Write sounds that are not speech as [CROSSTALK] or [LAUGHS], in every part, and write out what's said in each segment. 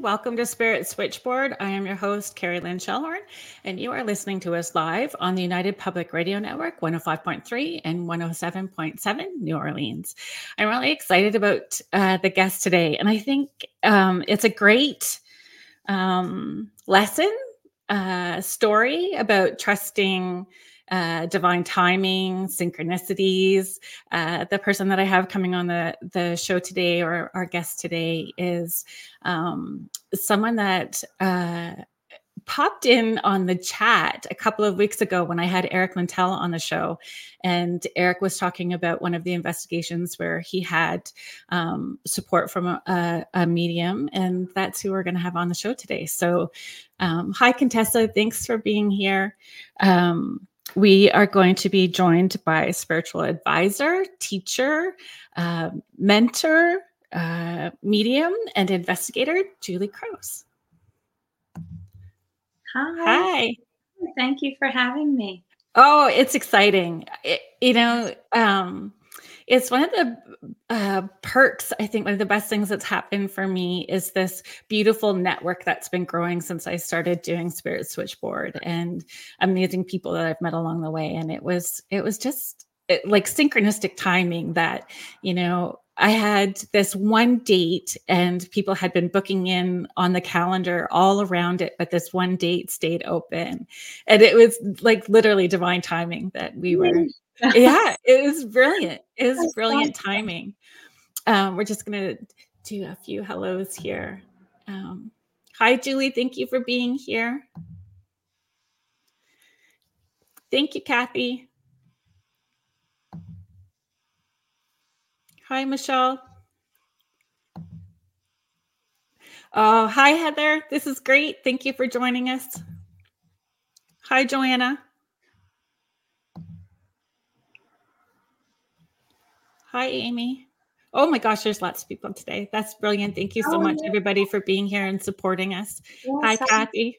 Welcome to Spirit Switchboard. I am your host, Kerrilynn Shellhorn, and you are listening to us live on the United Public Radio Network 105.3 and 107.7 New Orleans. I'm really excited about uh, the guest today, and I think um, it's a great um, lesson, uh, story about trusting uh, divine timing, synchronicities. Uh, the person that I have coming on the the show today, or our guest today, is um, someone that. Uh, popped in on the chat a couple of weeks ago when I had Eric Mantell on the show. And Eric was talking about one of the investigations where he had um, support from a, a, a, medium. And that's who we're going to have on the show today. So, um, hi, Contessa. Thanks for being here. Um, we are going to be joined by spiritual advisor, teacher, uh, mentor, uh, medium, and investigator, Julie Kraus. Hi. Hi. Thank you for having me. Oh, it's exciting. It, you know, um, it's one of the uh, perks i think one of the best things that's happened for me is this beautiful network that's been growing since i started doing spirit switchboard and amazing people that i've met along the way and it was it was just it, like synchronistic timing that you know I had this one date and people had been booking in on the calendar all around it, but this one date stayed open. And it was like literally divine timing that we were yeah, it was brilliant. It [LAUGHS] was That's brilliant awesome. timing. Um, we're just going to do a few hellos here. Um, hi, Julie. Thank you for being here. Thank you, Kathy. Hi, Michelle. Oh, hi, Heather. This is great. Thank you for joining us. Hi, Joanna. Hi, Amy. Oh my gosh, there's lots of people today. That's brilliant. Thank you so oh, much, yeah. everybody, for being here and supporting us. Yes, Hi, Kathy.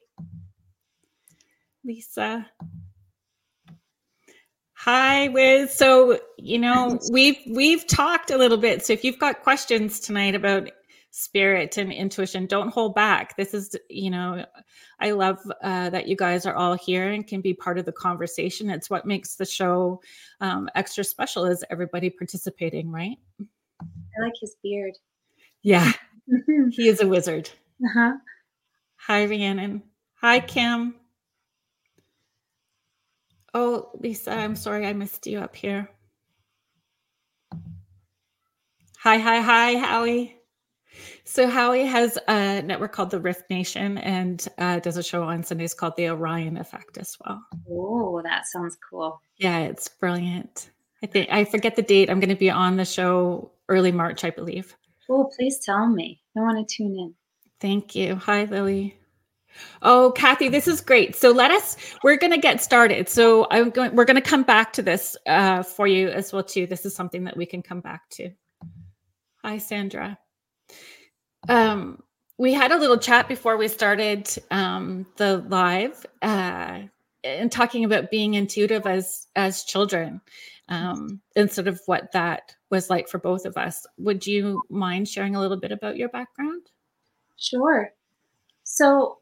Lisa. Hi, Wiz. So, you know, we've we've talked a little bit. So if you've got questions tonight about spirit and intuition. Don't hold back. This is you know i love uh, that you guys are all here and can be part of the conversation. It's what makes the show um, extra special is everybody participating right? I like his beard. Yeah. [LAUGHS] He is a wizard. Uh-huh. hi rhiannon. Hi kim. Oh lisa i'm sorry i missed you up here. Hi hi hi howie so Howie has a network called the Rift Nation and uh, does a show on Sundays called the Orion Effect as well. Oh, that sounds cool. Yeah, it's brilliant. I think I forget the date. I'm going to be on the show early March, I believe. Oh, please tell me. I want to tune in. Thank you. Hi, Lily. Oh, Kathy, this is great. So let us. We're going to get started. So I'm going. We're going to come back to this uh, for you as well too. This is something that we can come back to. Hi, Sandra. Um, we had a little chat before we started um, the live uh, and talking about being intuitive as as children um, and sort of what that was like for both of us. Would you mind sharing a little bit about your background? Sure. So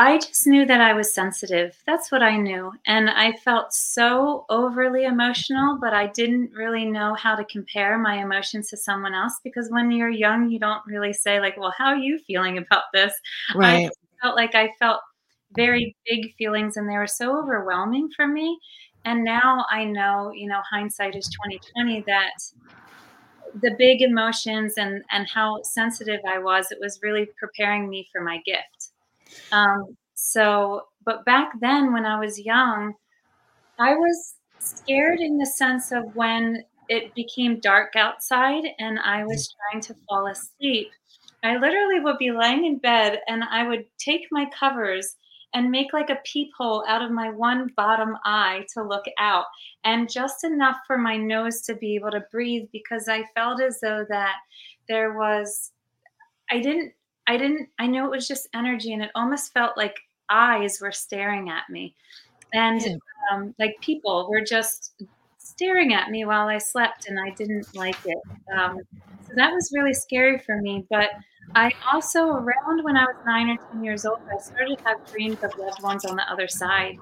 I just knew that I was sensitive. That's what I knew. And I felt so overly emotional, but I didn't really know how to compare my emotions to someone else because when you're young, you don't really say, like, well, how are you feeling about this? Right. I felt like I felt very big feelings and they were so overwhelming for me. And now I know, you know, hindsight is 2020 that the big emotions and and how sensitive I was, it was really preparing me for my gift. Um, so, but back then when I was young, I was scared in the sense of when it became dark outside and I was trying to fall asleep. I literally would be lying in bed and I would take my covers and make like a peephole out of my one bottom eye to look out and just enough for my nose to be able to breathe because I felt as though that there was I didn't I didn't, I knew it was just energy and it almost felt like eyes were staring at me. And um, like people were just staring at me while I slept and I didn't like it. Um, So that was really scary for me. But I also, around when I was nine or 10 years old, I started to have dreams of loved ones on the other side.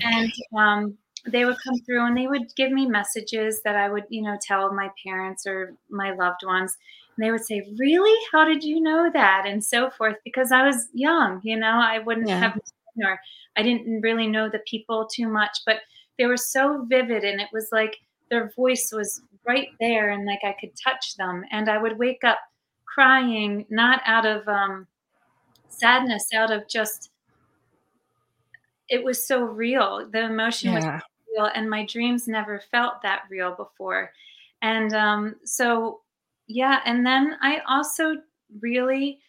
And um, they would come through and they would give me messages that I would, you know, tell my parents or my loved ones. And they would say, Really? How did you know that? And so forth. Because I was young, you know, I wouldn't yeah. have, or I didn't really know the people too much, but they were so vivid. And it was like their voice was right there and like I could touch them. And I would wake up crying, not out of um, sadness, out of just, it was so real. The emotion yeah. was real, and my dreams never felt that real before. And um, so, yeah. And then I also really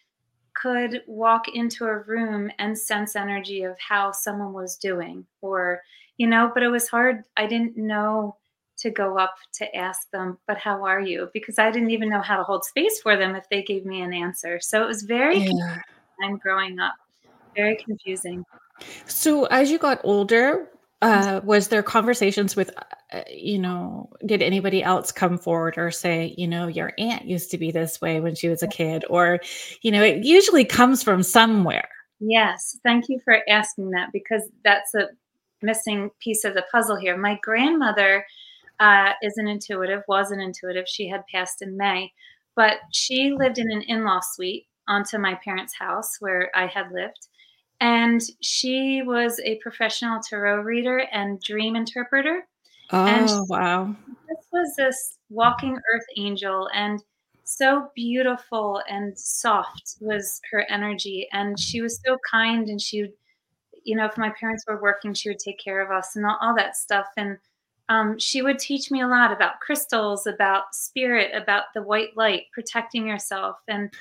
could walk into a room and sense energy of how someone was doing, or, you know, but it was hard. I didn't know to go up to ask them, but how are you? Because I didn't even know how to hold space for them if they gave me an answer. So it was very yeah. I'm growing up, very confusing. So as you got older, uh, was there conversations with, uh, you know, did anybody else come forward or say, you know, your aunt used to be this way when she was a kid, or, you know, it usually comes from somewhere. Yes, thank you for asking that because that's a missing piece of the puzzle here. My grandmother uh, is an intuitive, was an intuitive. She had passed in May, but she lived in an in law suite onto my parents' house where I had lived. And she was a professional tarot reader and dream interpreter. Oh, and she, wow. This was this walking earth angel and so beautiful and soft was her energy. And she was so kind and she would, you know, if my parents were working, she would take care of us and all, all that stuff. And um, she would teach me a lot about crystals, about spirit, about the white light, protecting yourself. And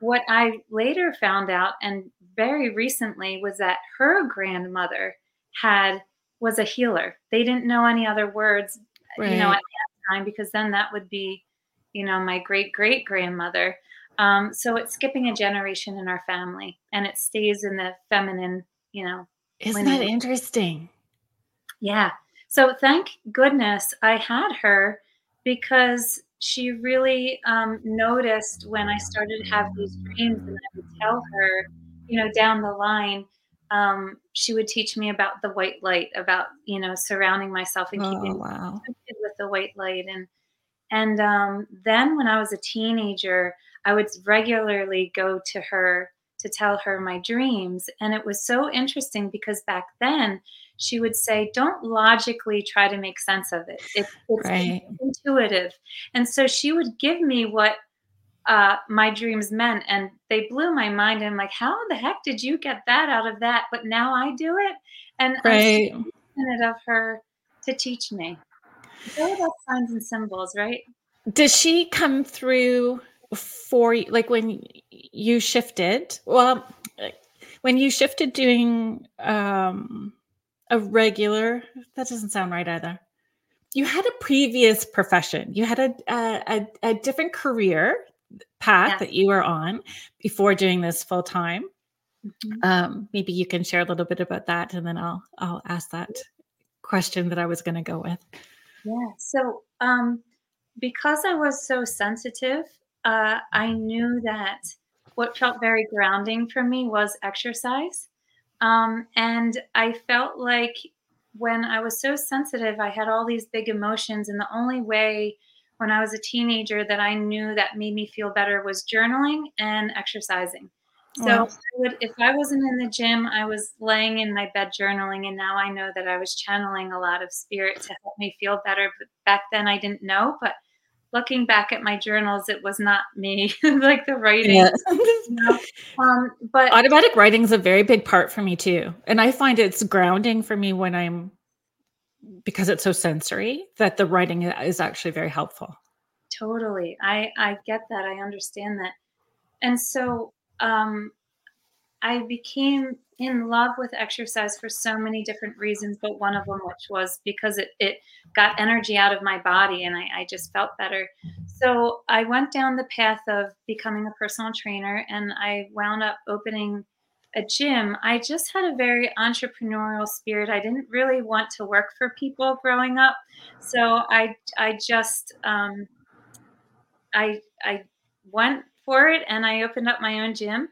what I later found out, and very recently, was that her grandmother had was a healer. They didn't know any other words, right. you know, at that time because then that would be, you know, my great great grandmother. Um, so it's skipping a generation in our family, and it stays in the feminine, you know. Isn't that interesting? Yeah. So thank goodness I had her because she really um, noticed when I started to have these dreams, and I would tell her, you know, down the line, um, she would teach me about the white light, about you know, surrounding myself and oh, keeping wow. with the white light, and and um, then when I was a teenager, I would regularly go to her to tell her my dreams, and it was so interesting because back then she would say, don't logically try to make sense of it. it's right. intuitive. And so she would give me what uh, my dreams meant, and they blew my mind. And I'm like, how the heck did you get that out of that? But now I do it. And right. I'm it of her to teach me. all about signs and symbols, right? Does she come through for you, like when you shifted? Well, when you shifted doing um a regular that doesn't sound right either. You had a previous profession. You had a a, a different career path yeah. that you were on before doing this full time. Mm-hmm. um, maybe you can share a little bit about that and then i'll i'll ask that question that i was going to go with. Yeah so um, because i was so sensitive uh, i knew that what felt very grounding for me was exercise um, and I felt like when I was so sensitive, I had all these big emotions. And the only way when I was a teenager that I knew that made me feel better was journaling and exercising. So I would, if I wasn't in the gym, I was laying in my bed journaling, and now I know that I was channeling a lot of spirit to help me feel better. But back then, I didn't know. But looking back at my journals, it was not me, [LAUGHS] like the writing. Yeah. [LAUGHS] you know? um, but automatic writing is a very big part for me too, and I find it's grounding for me when I'm because it's so sensory that the writing is actually very helpful. Totally, I I get that. I understand that, and so um, I became in love with exercise for so many different reasons, but one of them, which was because it, it got energy out of my body and I, I just felt better. So I went down the path of becoming a personal trainer and I wound up opening a gym. I just had a very entrepreneurial spirit. I didn't really want to work for people growing up. So I, I just, um, I, I went for it and I opened up my own gym.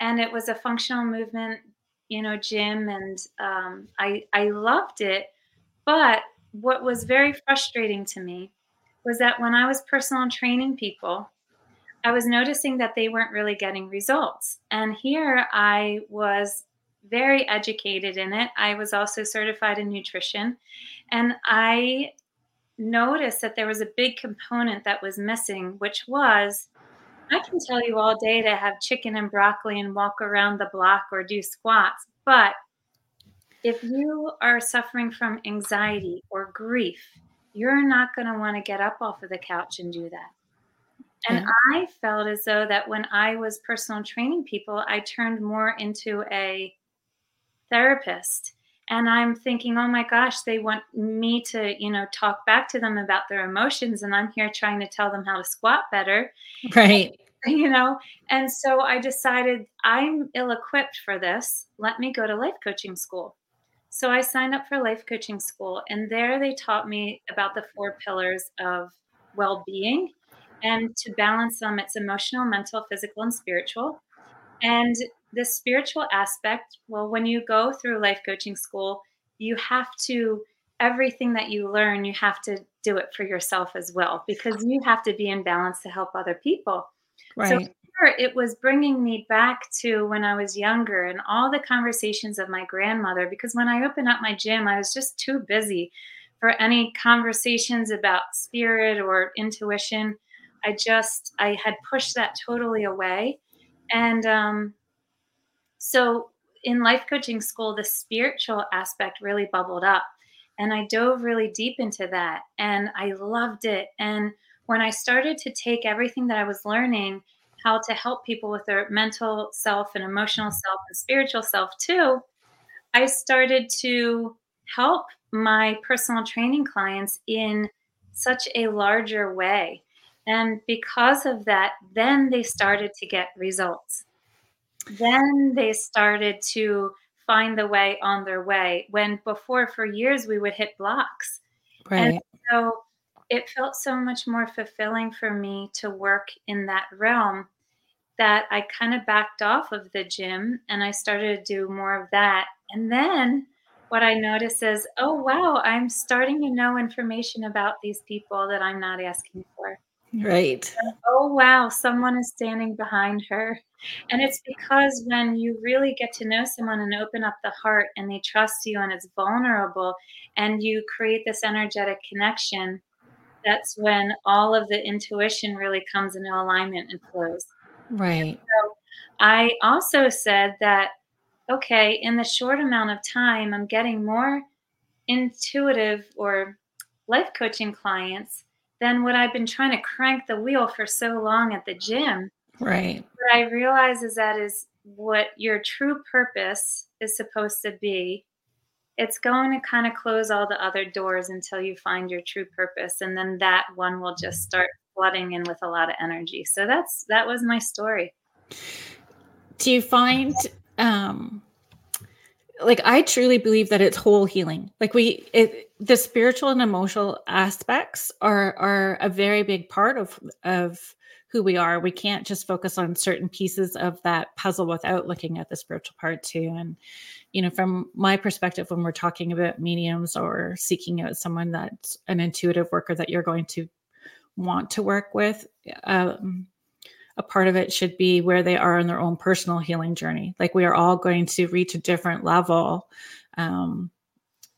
And it was a functional movement, you know, gym. And um, I, I loved it. But what was very frustrating to me was that when I was personal training people, I was noticing that they weren't really getting results. And here I was very educated in it. I was also certified in nutrition. And I noticed that there was a big component that was missing, which was I can tell you all day to have chicken and broccoli and walk around the block or do squats. But if you are suffering from anxiety or grief, you're not going to want to get up off of the couch and do that. And yeah. I felt as though that when I was personal training people, I turned more into a therapist. And I'm thinking, oh my gosh, they want me to, you know, talk back to them about their emotions. And I'm here trying to tell them how to squat better. Right. [LAUGHS] You know, and so I decided I'm ill equipped for this. Let me go to life coaching school. So I signed up for life coaching school, and there they taught me about the four pillars of well being and to balance them, it's emotional, mental, physical, and spiritual. And the spiritual aspect, well, when you go through life coaching school, you have to, everything that you learn, you have to do it for yourself as well, because you have to be in balance to help other people. Right. So here it was bringing me back to when I was younger and all the conversations of my grandmother, because when I opened up my gym, I was just too busy for any conversations about spirit or intuition. I just I had pushed that totally away, and um, so in life coaching school, the spiritual aspect really bubbled up, and I dove really deep into that, and I loved it. And when I started to take everything that I was learning, how to help people with their mental self and emotional self and spiritual self too, I started to help my personal training clients in such a larger way. And because of that, then they started to get results. Then they started to find the way on their way. When before, for years, we would hit blocks. Right. And so it felt so much more fulfilling for me to work in that realm that I kind of backed off of the gym and I started to do more of that. And then what I noticed is, oh, wow, I'm starting to know information about these people that I'm not asking for. Right. Oh, wow, someone is standing behind her. And it's because when you really get to know someone and open up the heart and they trust you and it's vulnerable and you create this energetic connection, that's when all of the intuition really comes into alignment and flows. Right. So I also said that, okay, in the short amount of time, I'm getting more intuitive or life coaching clients than what I've been trying to crank the wheel for so long at the gym. Right. What I realize is that is what your true purpose is supposed to be. It's going to kind of close all the other doors until you find your true purpose. And then that one will just start flooding in with a lot of energy. So that's that was my story. Do you find um like I truly believe that it's whole healing. Like we it the spiritual and emotional aspects are are a very big part of of who we are. We can't just focus on certain pieces of that puzzle without looking at the spiritual part too. And you know, from my perspective when we're talking about mediums or seeking out someone that's an intuitive worker that you're going to want to work with, um, a part of it should be where they are in their own personal healing journey. Like we are all going to reach a different level um,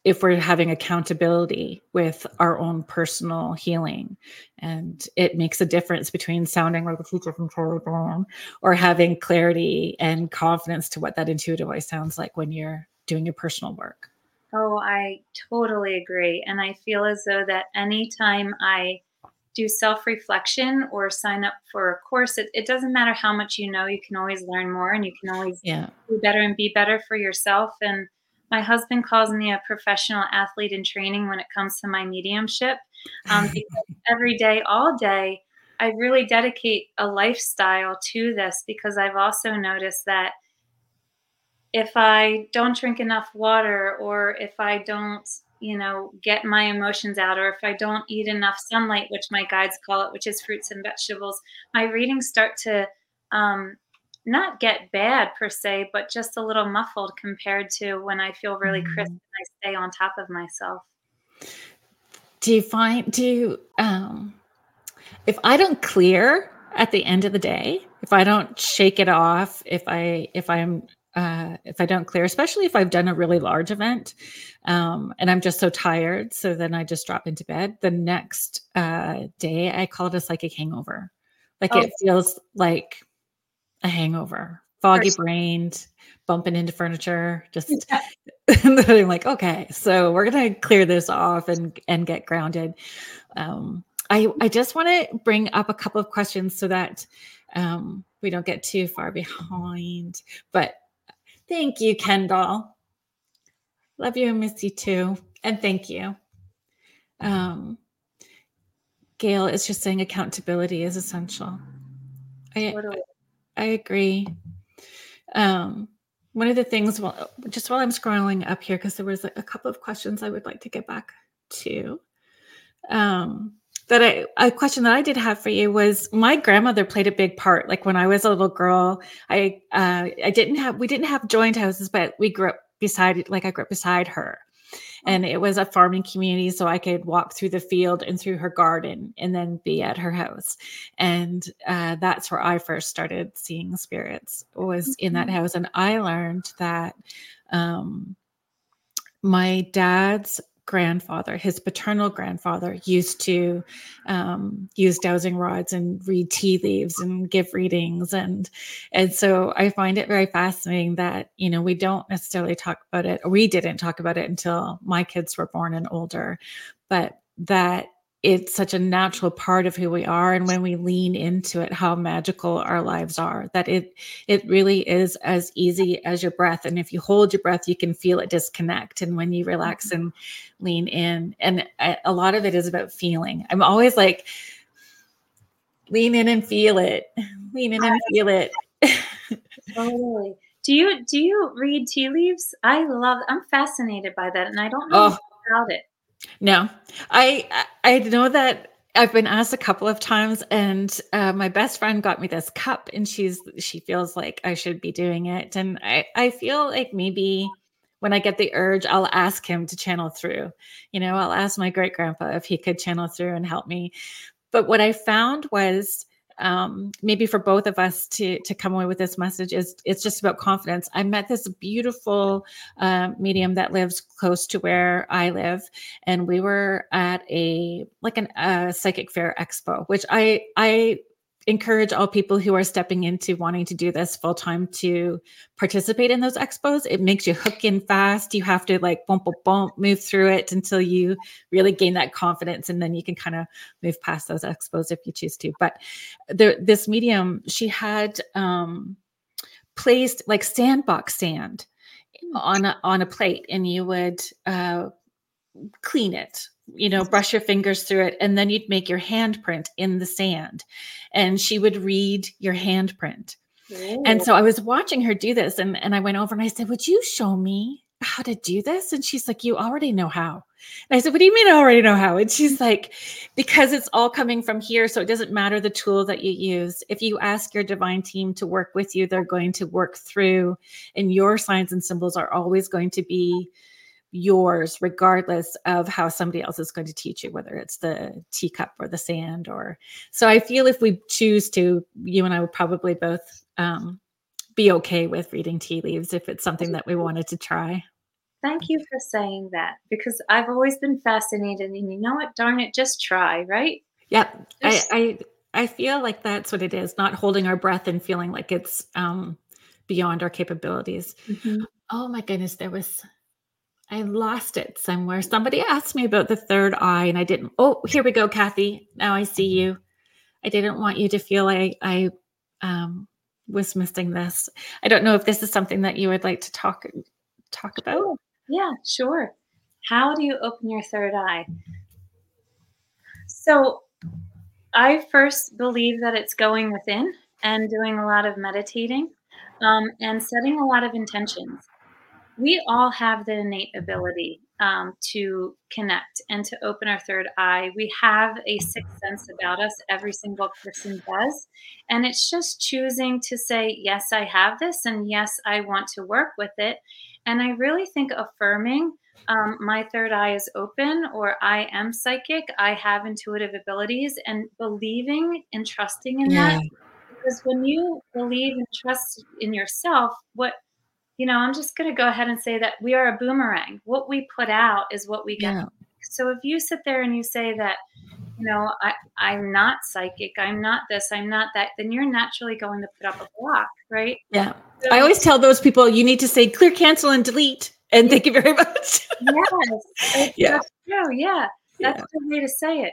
if we're having accountability with our own personal healing. And it makes a difference between sounding like a teacher from Charlie Brown or having clarity and confidence to what that intuitive voice sounds like when you're doing your personal work. Oh, I totally agree. And I feel as though that anytime I do self reflection or sign up for a course, it, it, doesn't matter how much you know, you can always learn more and you can always yeah. do better and be better for yourself. And my husband calls me a professional athlete in training when it comes to my mediumship. Um, [LAUGHS] because every day, all day, I really dedicate a lifestyle to this because I've also noticed that if I don't drink enough water or if I don't you know, get my emotions out, or if I don't eat enough sunlight, which my guides call it, which is fruits and vegetables, my readings start to um, not get bad per se, but just a little muffled compared to when I feel really crisp mm-hmm. and I stay on top of myself. Do you find, do you, um, if I don't clear at the end of the day, if I don't shake it off, if I, if I'm uh, if I don't clear, especially if I've done a really large event um, and I'm just so tired. So then I just drop into bed. The next uh, day, I call it a psychic hangover. Like oh. it feels like a hangover, foggy brained, bumping into furniture. Just yeah. [LAUGHS] I'm like, okay, so we're gonna clear this off and and get grounded. Um, I I just want to bring up a couple of questions so that um, we don't get too far behind. But Thank you, Kendall. Love you and miss you too. And thank you. Um, Gail is just saying accountability is essential. I, I agree. Um, one of the things, just while I'm scrolling up here, because there was a couple of questions I would like to get back to. Um, that I a question that I did have for you was my grandmother played a big part. Like when I was a little girl, I uh, I didn't have we didn't have joint houses, but we grew up beside like I grew up beside her. And it was a farming community, so I could walk through the field and through her garden and then be at her house. And uh, that's where I first started seeing spirits was in that mm-hmm. house. And I learned that um, my dad's grandfather, his paternal grandfather, used to um, use dowsing rods and read tea leaves and give readings, and and so I find it very fascinating that you know we don't necessarily talk about it. We didn't talk about it until my kids were born and older, but that it's such a natural part of who we are and when we lean into it how magical our lives are that it it really is as easy as your breath. And if you hold your breath you can feel it disconnect. And when you relax mm-hmm. and lean in and I, a lot of it is about feeling. I'm always like lean in and feel it. Lean in and feel it. [LAUGHS] Totally. Do you do you read tea leaves? I love i'm fascinated by that and i don't know oh. about it no, I I know that I've been asked a couple of times, and uh, my best friend got me this cup, and she's she feels like I should be doing it, and I I feel like maybe when I get the urge, I'll ask him to channel through. You know, I'll ask my great grandpa if he could channel through and help me. But what I found was um, maybe for both of us to to come away with this message is it's just about confidence. I met this beautiful uh, medium that lives close to where I live, and we were at a like an uh, psychic fair expo, which I I encourage all people who are stepping into wanting to do this full time to participate in those expos. It makes you hook in fast. You have to like bump, bump, bump, move through it until you really gain that confidence, and then you can kind of move past those expos if you choose to. But the, this medium, she had um, placed like sandbox sand on a, on a plate, and you would uh, clean it you know, brush your fingers through it, and then you'd make your handprint in the sand. And she would read your handprint. And so I was watching her do this, and, and I went over and I said, Would you show me how to do this? And she's like, You already know how. And I said, What do you mean I already know how? And she's like, Because it's all coming from here. So it doesn't matter the tool that you use. If you ask your divine team to work with you, they're going to work through, and your signs and symbols are always going to be yours regardless of how somebody else is going to teach you whether it's the teacup or the sand or so i feel if we choose to you and i would probably both um, be okay with reading tea leaves if it's something that we wanted to try. Thank you for saying that because i've always been fascinated and you know what? Darn it just try right? Yeah just- I, I i feel like that's what it is not holding our breath and feeling like it's um beyond our capabilities. Mm-hmm. oh my goodness there was I lost it somewhere. Somebody asked me about the third eye, and I didn't. Oh, here we go, Kathy. Now I see you. I didn't want you to feel I I um, was missing this. I don't know if this is something that you would like to talk talk about. Yeah, sure. How do you open your third eye? So, I first believe that it's going within and doing a lot of meditating um, and setting a lot of intentions we all have the innate ability um, to connect and to open our third eye. We have a sixth sense about us, every single person does. And it's just choosing to say, yes, I have this, and yes, I want to work with it. And I really think affirming um, my third eye is open or I am psychic, I have intuitive abilities, and believing and trusting in yeah. that. Because when you believe and trust in yourself, what you know, I'm just going to go ahead and say that we are a boomerang. What we put out is what we get. Yeah. So if you sit there and you say that, you know, I, I'm not psychic, I'm not this, I'm not that, then you're naturally going to put up a block, right? Yeah. So, I always tell those people you need to say clear, cancel, and delete. And thank you very [LAUGHS] much. yes. yeah. That's true. Yeah. That's yeah. the way to say it.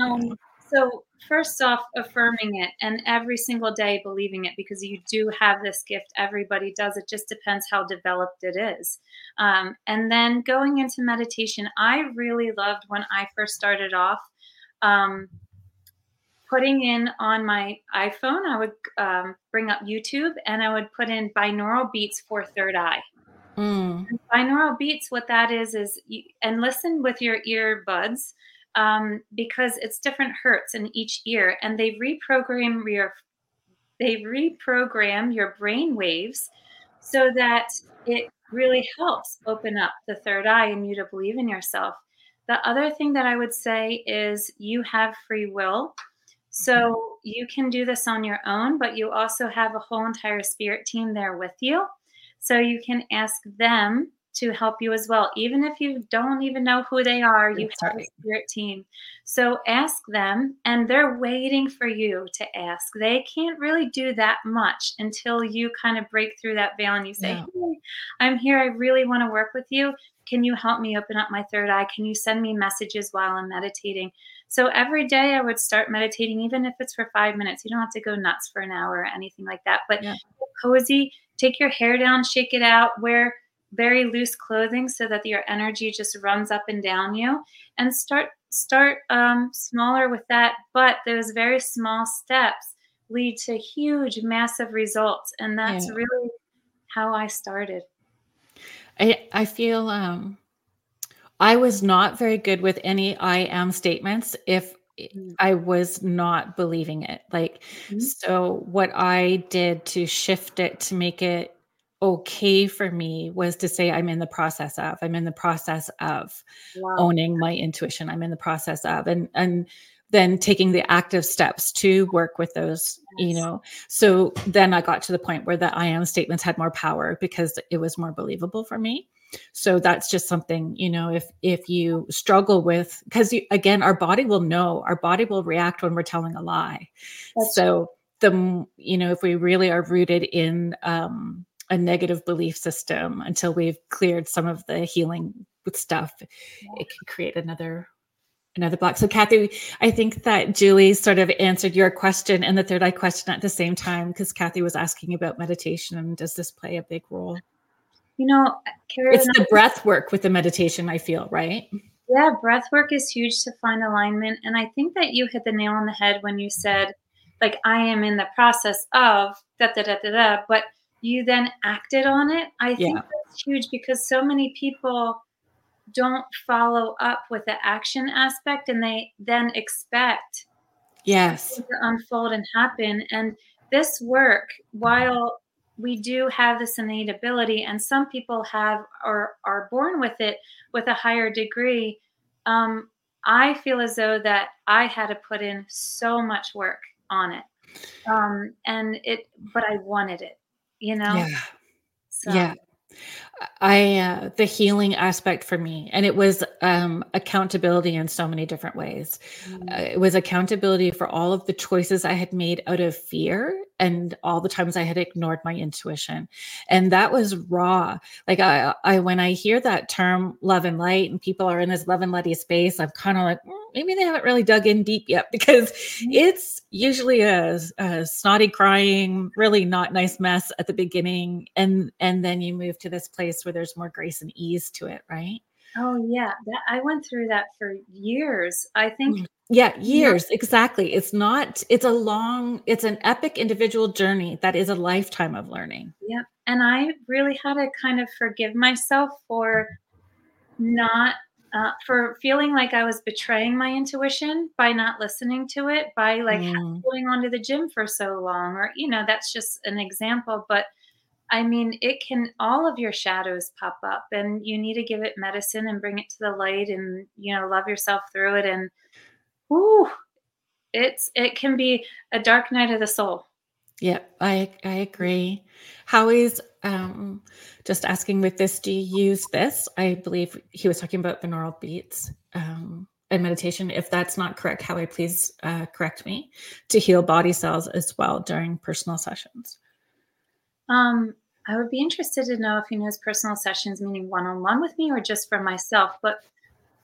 Um, so first off affirming it and every single day believing it because you do have this gift. Everybody does. It just depends how developed it is. Um, and then going into meditation i really loved when i first started off um, putting in on my iphone i would um, bring up youtube and i would put in binaural beats for third eye. Mm. binaural beats what that is is you, and listen with your earbuds um, because it's different hertz in each ear, and they reprogram your they reprogram your brain waves so that it really helps open up the third eye and you to believe in yourself. The other thing that I would say is you have free will. So you can do this on your own, but you also have a whole entire spirit team there with you. So you can ask them to help you as well. Even if you don't even know who they are, you have a spirit team. So ask them, and they're waiting for you to ask. They can't really do that much until you kind of break through that veil and you say, yeah. Hey, I'm here. I really want to work with you. Can you help me open up my third eye? Can you send me messages while I'm meditating? So every day I would start meditating, even if it's for five minutes. You don't have to go nuts for an hour or anything like that, but yeah. cozy. Take your hair down, shake it out, wear very loose clothing so that your energy just runs up and down you and start start um, smaller with that but those very small steps lead to huge massive results and that's yeah. really how i started i i feel um i was not very good with any i am statements if mm. I was not believing it. Like, mm-hmm. so what I did to shift it to make it okay for me was to say i'm in the process of i'm in the process of wow. owning my intuition i'm in the process of and and then taking the active steps to work with those yes. you know so then i got to the point where the i am statements had more power because it was more believable for me so that's just something you know if if you struggle with because again our body will know our body will react when we're telling a lie that's so the you know if we really are rooted in um a negative belief system until we've cleared some of the healing with stuff it can create another another block. So kathy i think that julie sort of answered your question and the third eye question at the same time because kathy was asking about meditation and does this play a big role? You know it's the breath work with the meditation i feel right? Yeah breath work is huge to find alignment and i think that you hit the nail on the head when you said like i am in the process of da da da da da but you then acted on it. I think yeah. that's huge because so many people don't follow up with the action aspect and they then expect yes to unfold and happen and this work while we do have this innate ability and some people have or are born with it with a higher degree um, i feel as though that i had to put in so much work on it um, and it but i wanted it you know? Yeah. So. Yeah. I uh, the healing aspect for me, and it was um, accountability in so many different ways. Mm-hmm. Uh, it was accountability for all of the choices I had made out of fear and all the times I had ignored my intuition. And that was raw. Like I, I when I hear that term love and light and people are in this love and lighty space, I'm kind of like, mm, maybe they haven't really dug in deep yet [LAUGHS] because mm-hmm. it's usually a, a snotty crying, really not nice mess at the beginning. And and then you move to this place where there's more grace and ease to it, right? Oh yeah, that, I went through that for years. I think mm. Yeah, years. Yeah. Exactly. It's not, it's a long, it's an epic individual journey that is a lifetime of learning. Yeah. And I really had to kind of forgive myself for not uh, for feeling like I was betraying my intuition by not listening to it, by like Mm. going on to the gym for so long, or you know, that's just an example. But I mean, it can all of your shadows pop up, and you need to give it medicine and bring it to the light, and you know, love yourself through it. And whoo, it's it can be a dark night of the soul. Yeah, I I agree. How is um just asking with this, do you use this? I believe he was talking about binaural beats um and meditation. If that's not correct, Howie, please uh, correct me to heal body cells as well during personal sessions. Um, I would be interested to know if he knows personal sessions, meaning one on one with me, or just for myself. But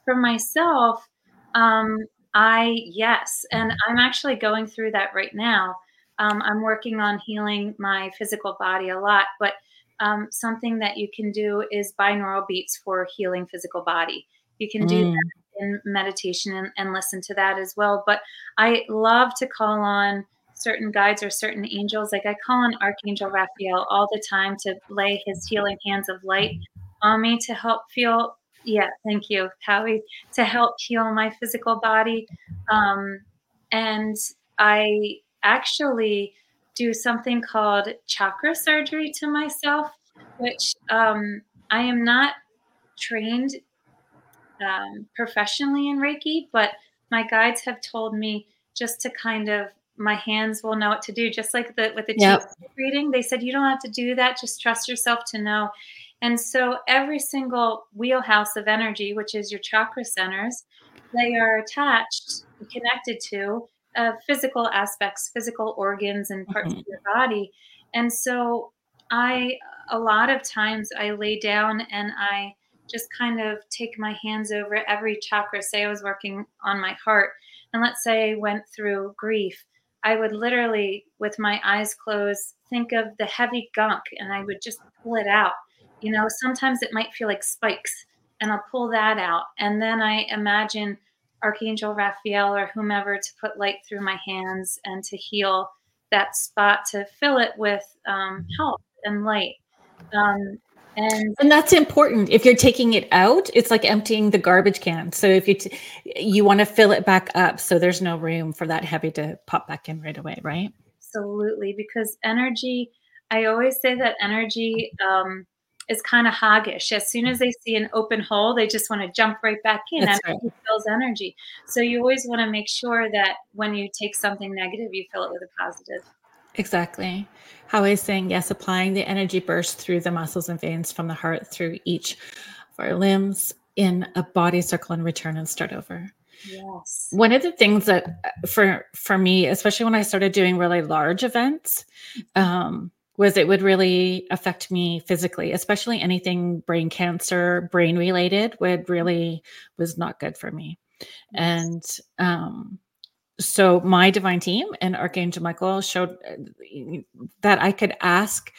for myself, um, I, yes. And I'm actually going through that right now. Um, I'm working on healing my physical body a lot, but um, something that you can do is binaural beats for healing physical body. You can do Mm. that in meditation and, and listen to that as well. But I love to call on certain guides or certain angels. Like I call on Archangel Raphael all the time to lay his healing hands of light on me to help feel. Yeah, thank you, Howie, to help heal my physical body. Um, and I actually do something called chakra surgery to myself, which um, I am not trained um, professionally in Reiki, but my guides have told me just to kind of my hands will know what to do. Just like the with the Yep. reading, they said you don't have to do that. Just trust yourself to know. And so every single wheelhouse of energy, which is your chakra centers, they are attached, connected to uh, physical aspects, physical organs, and parts Mhm. of your body. And so I, a lot of times, I lay down and I just kind of take my hands over every chakra. Say I was working on my heart, and let's say I went through grief. I would literally, with my eyes closed, think of the heavy gunk and I would just pull it out. You know, sometimes it might feel like spikes, and I'll pull that out. And then I imagine Archangel Raphael or whomever to put light through my hands and to heal that spot, to fill it with um, health and light. Um, and And that's important. If you're taking it out, it's like emptying the garbage can. So if you t- you want to fill it back up, so there's no room for that heavy to pop back in right away, right? Absolutely, because energy, I always say that energy um, is kind of hoggish. As soon as they see an open hole, they just want to jump right back in. That's energy fills energy. So you always want to make sure that when you take something negative, you fill it with a positive. Exactly. How I was saying, yes, applying the energy burst through the muscles and veins from the heart through each of our limbs in a body circle and return and start over. Yes. One of the things that for for me, especially when I started doing really large events, um, was it would really affect me physically, especially anything brain cancer, brain related would really was not good for me. And um, so my divine team and Archangel Michael showed uh, that I could ask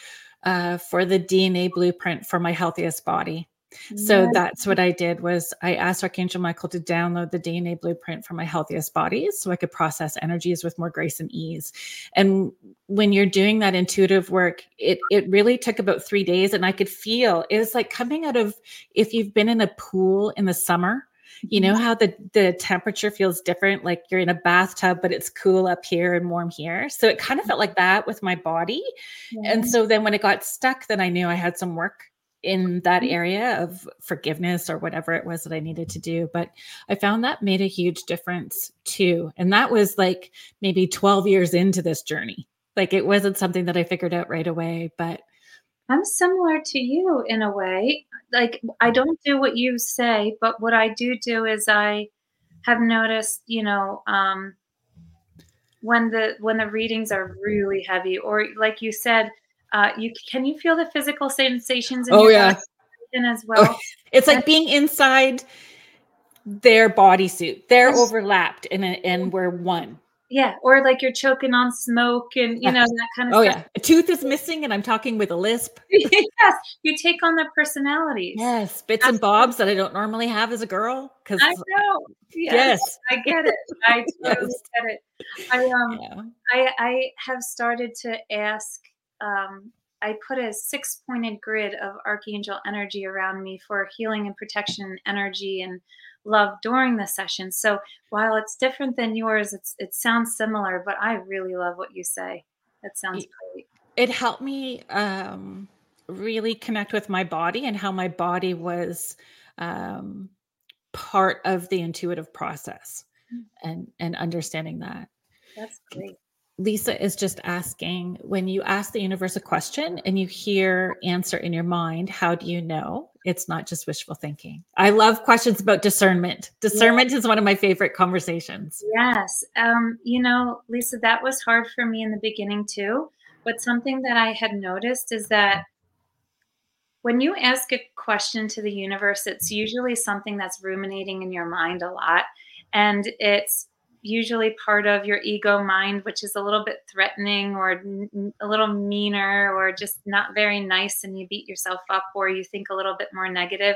uh, for the DNA blueprint for my healthiest body. So Yes. that's what I did was I asked Archangel Michael to download the DNA blueprint for my healthiest bodies so I could process energies with more grace and ease. And when you're doing that intuitive work, it it really took about 3 days and I could feel it was like coming out of if you've been in a pool in the summer, you know how the the temperature feels different like you're in a bathtub but it's cool up here and warm here. So it kind of felt like that with my body. And so then when it got stuck, then I knew I had some work in that Mhm. area of forgiveness or whatever it was that I needed to do. But I found that made a huge difference too. And that was like maybe 12 years into this journey. Like it wasn't something that I figured out right away, but I'm similar to you in a way. Like I don't do what you say, but what I do do is I have noticed, you know, um, when the when the readings are really heavy, or like you said, uh, you can you feel the physical sensations in Oh, your yeah. as well. it's like being inside their bodysuit. They're overlapped and and we're one. Yeah, or like you're choking on smoke and you know that kind of Oh stuff. yeah. A tooth is missing and I'm talking with a lisp. [LAUGHS] yes, you take on their personalities. Yes, bits and bobs that I don't normally have as a girl. Because I know. Yes, yes, I get it. I [LAUGHS] totally Yes. get it. I um yeah. I I have started to ask um I put a six pointed grid of archangel energy around me for healing and protection energy and love during the session. So while it's different than yours, it's it sounds similar, but I really love what you say. That sounds great. It helped me um, really connect with my body and how my body was um, part of the intuitive process mm. and and understanding that. That's great. Lisa is just asking when you ask the universe a question and you hear answer in your mind, how do you know it's not just wishful thinking? I love questions about discernment. Discernment yes. is one of my favorite conversations. Yes. Um, you know, Lisa, that was hard for me in the beginning too. But something that I had noticed is that when you ask a question to the universe, it's usually something that's ruminating in your mind a lot. And it's usually part of your ego mind, which is a little bit threatening or a little meaner or just not very nice, and you beat yourself up or you think a little bit more negative.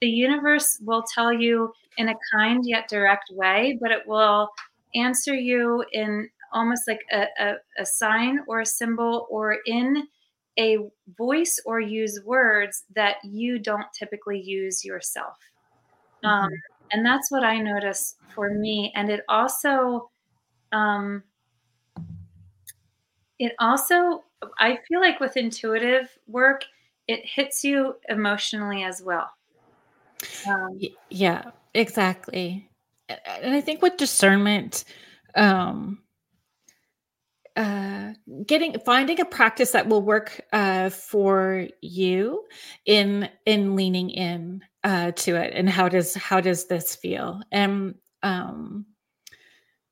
The universe will tell you in a kind yet direct way, but it will answer you in almost like a, a, a sign or a symbol or in a voice or use words that you don't typically use yourself. Um, mm-hmm. And that's what I notice for me. And it also, um, it also, I feel like with intuitive work, it hits you emotionally as well. Um, yeah, exactly. And I think with discernment, um, uh, getting finding a practice that will work uh, for you in in leaning in uh, to it and how does how does this feel and um,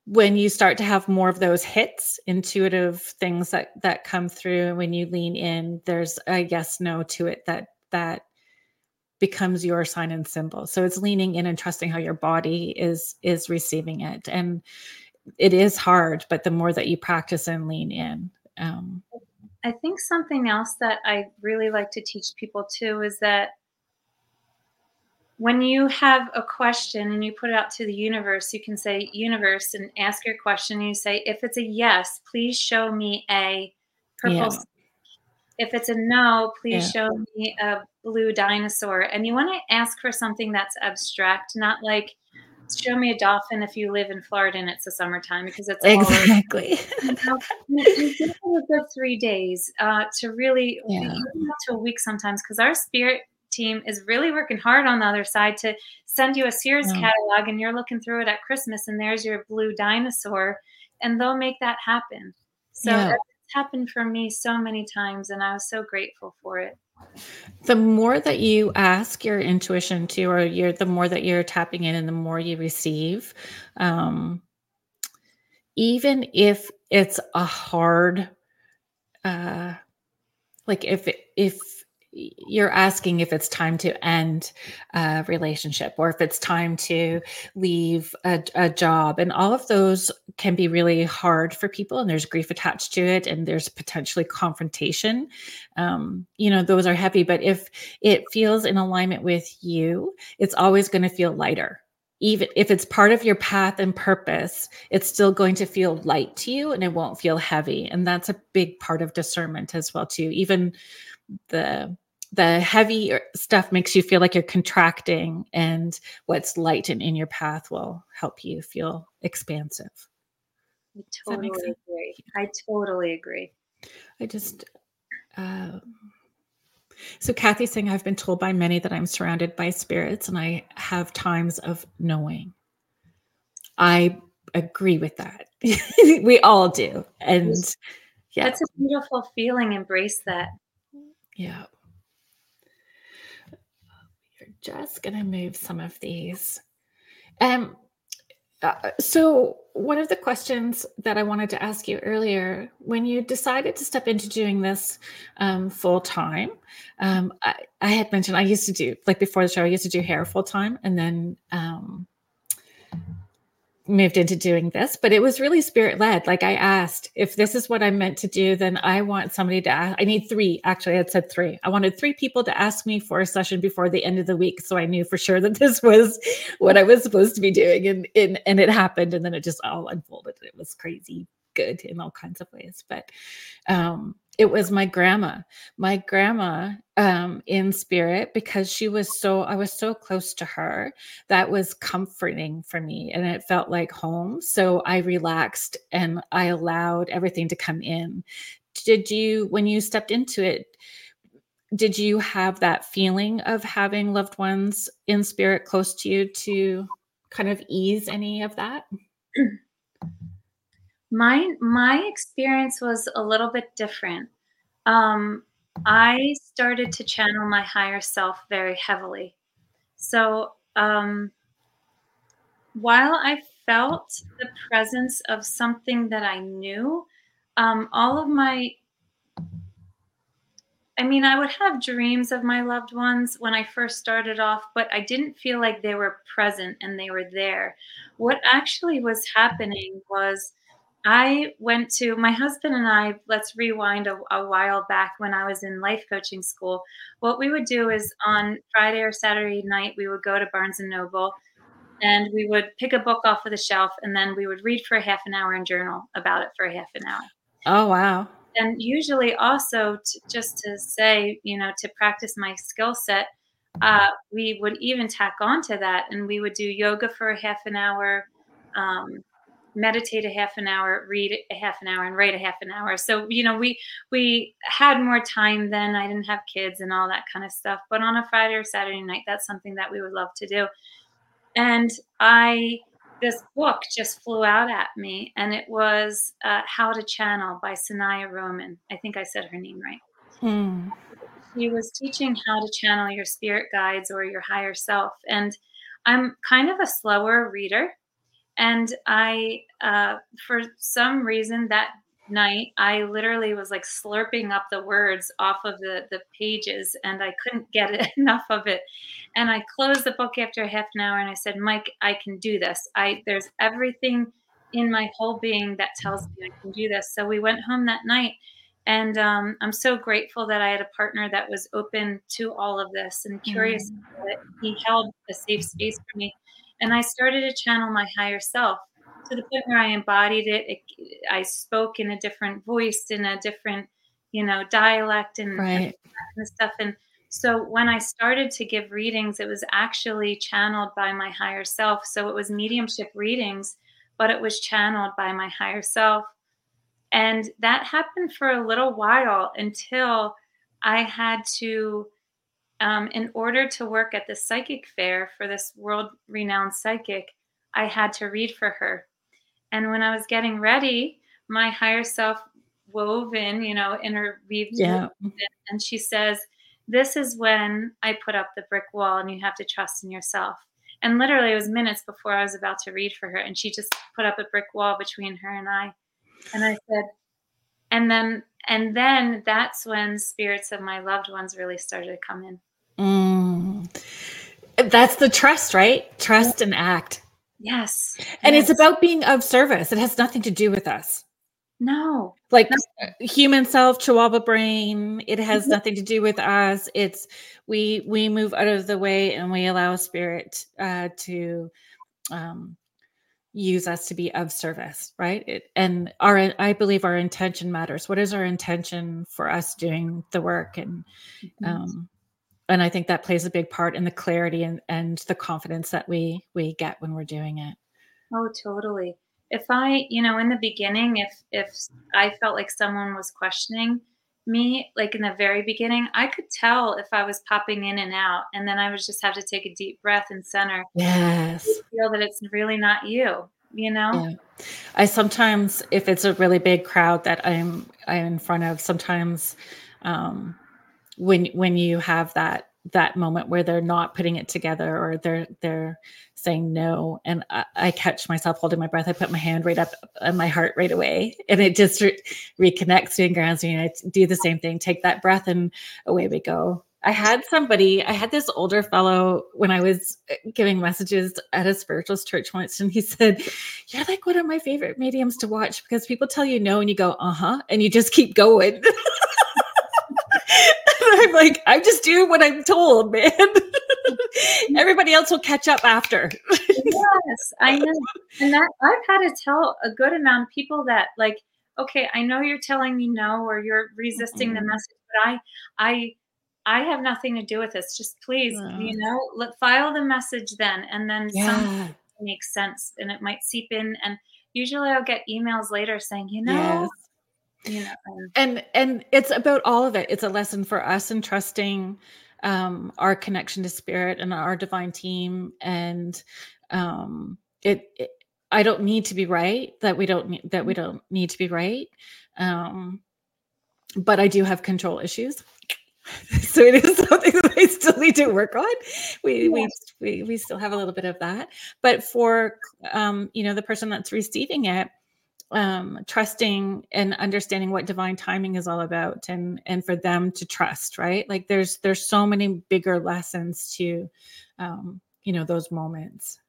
when you start to have more of those hits intuitive things that that come through and when you lean in there's a yes no to it that that becomes your sign and symbol so it's leaning in and trusting how your body is is receiving it and it is hard, but the more that you practice and lean in. Um, I think something else that I really like to teach people too is that when you have a question and you put it out to the universe, you can say, Universe, and ask your question. And you say, If it's a yes, please show me a purple. Yeah. If it's a no, please yeah. show me a blue dinosaur. And you want to ask for something that's abstract, not like, show me a dolphin if you live in Florida and it's the summertime because it's exactly [LAUGHS] you know, a good three days uh, to really yeah. to a week sometimes because our spirit team is really working hard on the other side to send you a Sears catalog and you're looking through it at Christmas and there's your blue dinosaur and they'll make that happen. So yeah. it's happened for me so many times and I was so grateful for it the more that you ask your intuition to or you're the more that you're tapping in and the more you receive um, even if it's a hard uh, like if if you're asking if it's time to end a relationship or if it's time to leave a, a, job and all of those can be really hard for people and there's grief attached to it and there's potentially confrontation um, you know those are heavy but if it feels in alignment with you it's always going to feel lighter even if it's part of your path and purpose, it's still going to feel light to you and it won't feel heavy. And that's a big part of discernment as well, too. Even the the heavy stuff makes you feel like you're contracting and what's light and in your path will help you feel expansive. I totally agree. I totally agree. I just uh, so kathy's saying i've been told by many that i'm surrounded by spirits and i have times of knowing. I agree with that. [LAUGHS] We all do. And yeah. that's a beautiful feeling. Embrace that yeah. We're just going to move some of these. Um, uh, so one of the questions that I wanted to ask you earlier, when you decided to step into doing this um, full time, um, I, I, had mentioned I used to do like before the show, I used to do hair full time, and then um, moved into doing this, but it was really spirit led. Like I asked, if this is what I'm meant to do, then I want somebody to ask. I need three. Actually, I had said three. I wanted three people to ask me for a session before the end of the week. So I knew for sure that [LAUGHS] this was what I was supposed to be doing. And, and, and it happened. And then it just all unfolded. It was crazy good in all kinds of ways. But um, it was my grandma. My grandma um, in spirit because she was so i was so close to her that was comforting for me and it felt like home. So i relaxed and i allowed everything to come in. Did you when you stepped into it did you have that feeling of having loved ones in spirit close to you to kind of ease any of that [CLEARS THROAT] my my experience was a little bit different um, i started to channel my higher self very heavily so um, while i felt the presence of something that i knew um, all of my I mean, I would have dreams of my loved ones when I first started off, but I didn't feel like they were present and they were there. What actually was happening was I went to my husband and I, let's rewind a, a, while back when I was in life coaching school. What we would do is on Friday or Saturday night, we would go to Barnes and Noble and we would pick a book off of the shelf and then we would read for a half an hour and journal about it for a half an hour. Oh, wow and usually also to, just to say you know to practice my skill set uh, we would even tack on to that and we would do yoga for a half an hour um, meditate a half an hour read a half an hour and write a half an hour so you know we we had more time then i didn't have kids and all that kind of stuff but on a friday or saturday night that's something that we would love to do and i this book just flew out at me, and it was uh, How to Channel by Sanaya Roman. I think I said her name right. Hmm. She was teaching how to channel your spirit guides or your higher self. And I'm kind of a slower reader. And I, uh, for some reason, that night i literally was like slurping up the words off of the the pages and i couldn't get [LAUGHS] enough of it. And i closed the book after half an hour and i said mike i can do this. I there's everything in my whole being that tells me i can do this. So we went home that night and um, i'm so grateful that i had a partner that was open to all of this and curious mm. he held a safe space for me and i started to channel my higher self to the point where I embodied it. it I spoke in a different voice, in a different, you know, dialect and, right. and stuff. And so when I started to give readings, it was actually channeled by my higher self. So it was mediumship readings, but it was channeled by my higher self. And that happened for a little while until I had to, um, in order to work at the psychic fair for this world renowned psychic, I had to read for her. And when I was getting ready, my higher self wove in, you know, interweaved. Yeah. And she says, This is when I put up the brick wall and you have to trust in yourself. And literally, it was minutes before I was about to read for her. And she just put up a brick wall between her and I. And I said, and then, and then that's when spirits of my loved ones really started to come in. That's the trust, right? Trust and act. Yes. And yes. it's about being of service. It has nothing to do with us. No. Like no. human self, chihuahua brain, it has mm-hmm. nothing to do with us. It's we we move out of the way and we allow spirit uh to um use us to be of service, right? It, and our I believe our intention matters. What is our intention for us doing the work and mm-hmm. um and I think that plays a big part in the clarity and, and the confidence that we we get when we're doing it. Oh, totally. If I, you know, in the beginning, if if I felt like someone was questioning me, like in the very beginning, I could tell if I was popping in and out, and then I would just have to take a deep breath and center. Yes, feel that it's really not you. You know. Yeah. I sometimes, if it's a really big crowd that I'm I'm in front of, sometimes um, when when you have that that moment where they're not putting it together or they're they're saying no. And I, I, catch myself holding my breath. I put my hand right up on my heart right away. And it just re- reconnects me and grounds me. And i do the same thing. Take that breath and away we go. I had somebody i had this older fellow when i was uh, giving messages at a spiritualist church once. And he said you're like one of my favorite mediums to watch because people tell you no and you go uh-huh and you just keep going [LAUGHS] I'm like, I just do what I'm told, man. [LAUGHS] Everybody else will catch up after. yes, I know. [LAUGHS] And that I've had to tell a good amount of people that like, okay, I know you're telling me no or you're resisting mm-hmm. the message, but I, I, I have nothing to do with this. Just please, you know, let, file the message then, and then yeah. some makes sense, and it might seep in. And usually, I'll get emails later saying, you know, yes. And, and and it's about all of it. It's a lesson for us in trusting um, our connection to spirit and our divine team, and um, it, it I don't need to be right. That we don't need, that we don't need to be right. Um, but I do have control issues. [LAUGHS] so it is something that I still need to work on. We yeah. we, we we still have a little bit of that. But for um, you know, the person that's receiving it, um, trusting and understanding what divine timing is all about and and for them to trust, right? Like there's there's so many bigger lessons to um, you know, those moments.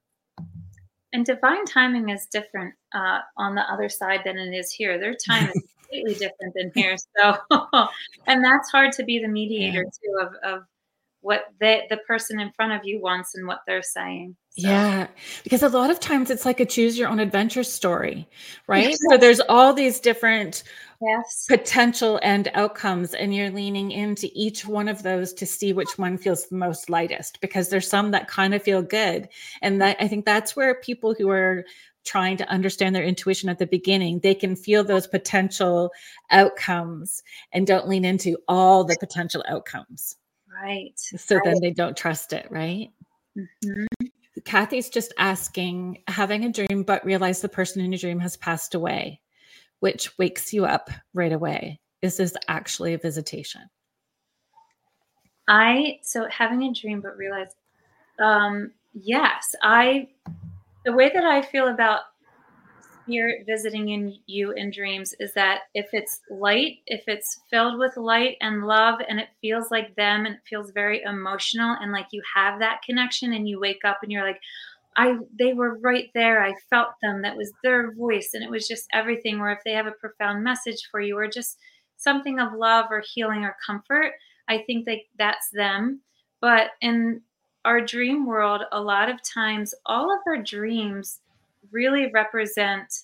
And divine timing is different uh, on the other side than it is here. Their time is [LAUGHS] completely different than here. So, [LAUGHS] and that's hard to be the mediator yeah. too of, of what the the person in front of you wants and what they're saying. So. Yeah, because a lot of times it's like a choose your own adventure story, right? Yes. So there's all these different yes. potential and outcomes, and you're leaning into each one of those to see which one feels the most lightest. Because there's some that kind of feel good, and that I think that's where people who are trying to understand their intuition at the beginning, they can feel those potential outcomes and don't lean into all the potential outcomes. Right. So right. then they don't trust it, right? Mm-hmm. Kathy's just asking having a dream, but realize the person in your dream has passed away, which wakes you up right away. Is this actually a visitation? I, so having a dream, but realize, um, yes, I the way that I feel about spirit visiting in you in dreams is that if it's light, if it's filled with light and love and it feels like them and it feels very emotional and like you have that connection and you wake up and you're like, I they were right there. I felt them. That was their voice and it was just everything. Or if they have a profound message for you or just something of love or healing or comfort, I think that that's them. But in our dream world, a lot of times, all of our dreams really represent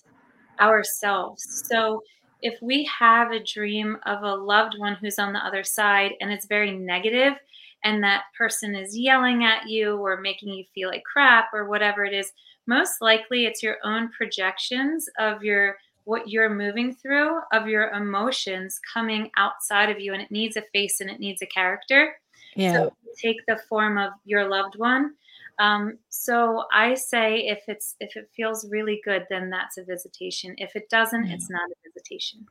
ourselves. So if we have a dream of a loved one who's on the other side and it's very negative, and that person is yelling at you or making you feel like crap or whatever it is, most likely it's your own projections of your what you're moving through of your emotions coming outside of you and it needs a face and it needs a character yeah. So take the form of your loved one. Um, so I say if it's if it feels really good, then that's a visitation. If it doesn't, yeah. it's not a visitation.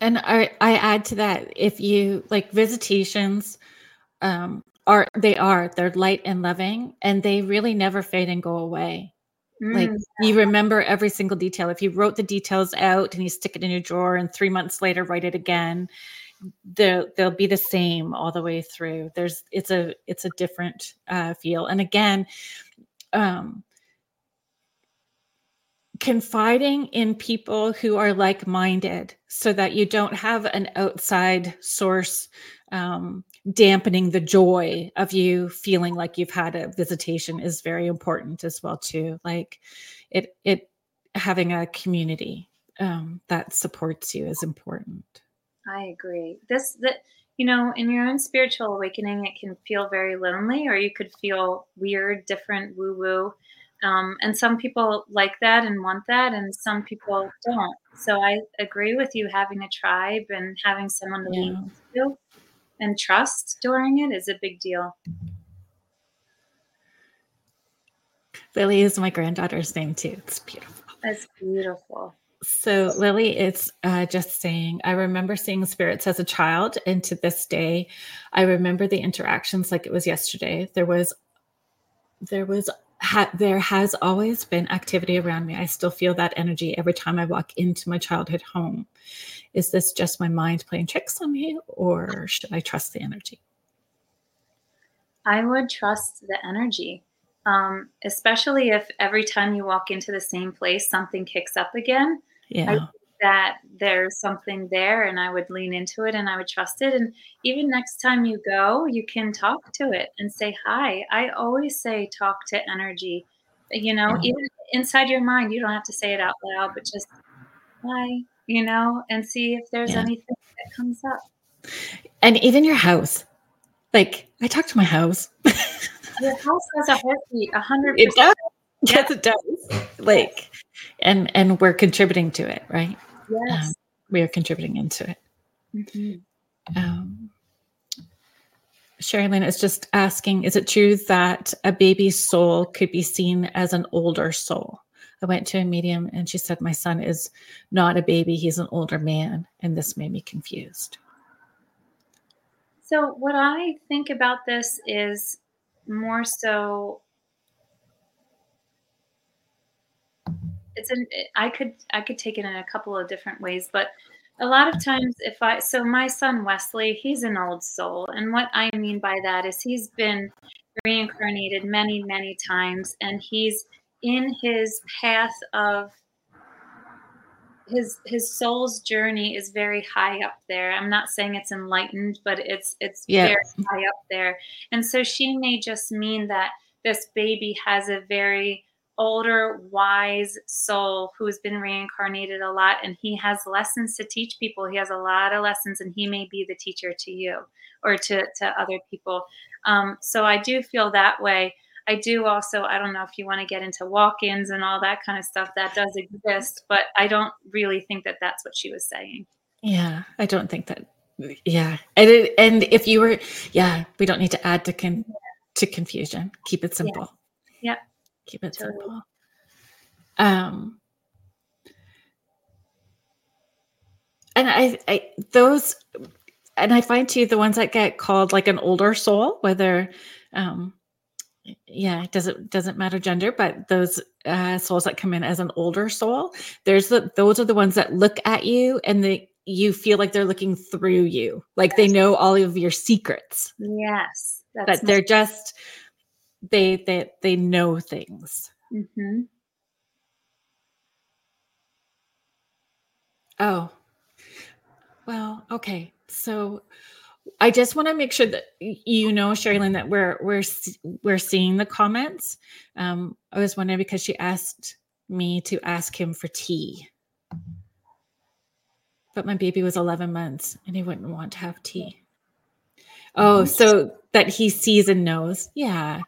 And I, I add to that if you like visitations um, are they are they're light and loving and they really never fade and go away. Mm, like you remember every single detail. If you wrote the details out and you stick it in your drawer and three months later write it again, they'll they'll be the same all the way through. There's it's a it's a different uh, feel. And again um confiding in people who are like-minded so that you don't have an outside source um, dampening the joy of you feeling like you've had a visitation is very important as well too. Like it it having a community um, that supports you is important I agree. This that you know, in your own spiritual awakening, it can feel very lonely, or you could feel weird, different, woo woo. Um, and some people like that and want that, and some people don't. So I agree with you. Having a tribe and having someone to yeah. lean into and trust during it is a big deal. Lily is my granddaughter's name too. It's beautiful. That's beautiful. So, Lily, it's uh, just saying, I remember seeing spirits as a child, and to this day, I remember the interactions like it was yesterday. There was, there was, ha- there has always been activity around me. I still feel that energy every time I walk into my childhood home. Is this just my mind playing tricks on me, or should I trust the energy? I would trust the energy. Um, especially if every time you walk into the same place, something kicks up again yeah. that there's something there and I would lean into it and I would trust it. And even next time you go, you can talk to it and say hi. I always say talk to energy. You know, yeah. even inside your mind, you don't have to say it out loud, but just hi, you know, and see if there's yeah. anything that comes up. And even your house. Like I talk to my house. [LAUGHS] your house has a heartbeat, a hundred does. [LAUGHS] Yes, it does. Like and and we're contributing to it, right? Yes. Um, we are contributing into it. Mm-hmm. Um, Sherilyn is just asking Is it true that a baby's soul could be seen as an older soul? I went to a medium and she said, My son is not a baby, he's an older man. And this made me confused. So, what I think about this is more so it's an i could i could take it in a couple of different ways but a lot of times if i so my son wesley he's an old soul and what i mean by that is he's been reincarnated many many times and he's in his path of his his soul's journey is very high up there. I'm not saying it's enlightened but it's it's very high up there. And so she may just mean that this baby has a very older, wise soul who's been reincarnated a lot and he has lessons to teach people. He has a lot of lessons and he may be the teacher to you or to, to other people. Um, so I do feel that way. I do also, I don't know if you want to get into walk ins and all that kind of stuff, that does exist, but I don't really think that that's what she was saying. Yeah, I don't think that. Yeah, and it, and if you were, yeah, we don't need to add to con to confusion. Keep it simple. Yeah. Yep. Keep it totally. simple. Um, and I, I, those, and I find too the ones that get called like an older soul, whether, um, yeah, it doesn't doesn't matter gender, but those uh, souls that come in as an older soul, there's the those are the ones that look at you and they you feel like they're looking through you, like yes. they know all of your secrets. Yes, but they're just they they they know things. Mm-hmm. Oh, well, okay. So I just want to make sure that you know, Sherilyn, that we're we're we're seeing the comments. Um, I was wondering because she asked me to ask him for tea, but my baby was 11 months and he wouldn't want to have tea. Oh, so that he sees and knows. Yeah.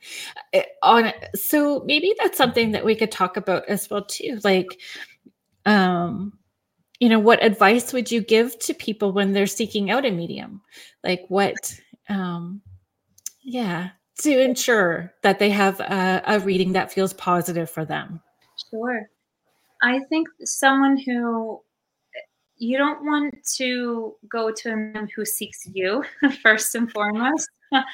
Eh, on so maybe that's something that we could talk about as well too. Like um you know, what advice would you give to people when they're seeking out a medium? Like what um yeah, to ensure that they have a, a reading that feels positive for them. Sure. I think someone who you don't want to go to a man who seeks you [LAUGHS] first and foremost.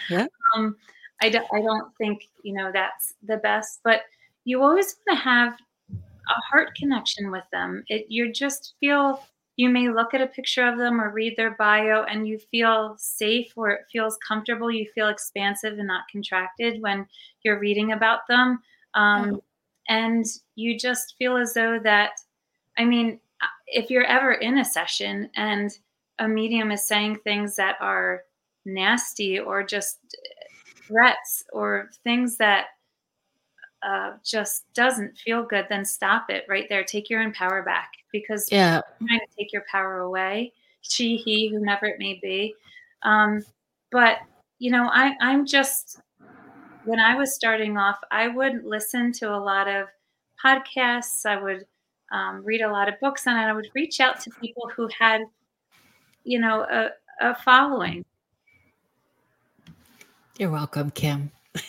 Yeah. um, I, do, I don't think, you know, that's the best, but you always want to have a heart connection with them. It, you just feel, you may look at a picture of them or read their bio and you feel safe or it feels comfortable. You feel expansive and not contracted when you're reading about them. Um, oh. And you just feel as though that, I mean, if you're ever in a session and a medium is saying things that are nasty or just threats or things that uh, just doesn't feel good, then stop it right there. Take your own power back because yeah, trying to take your power away. She, he, whomever it may be. Um, but you know, I, I'm just when I was starting off, I would listen to a lot of podcasts. I would um, read a lot of books on it. I would reach out to people who had, you know, a, a following. You're welcome, Kim. [LAUGHS]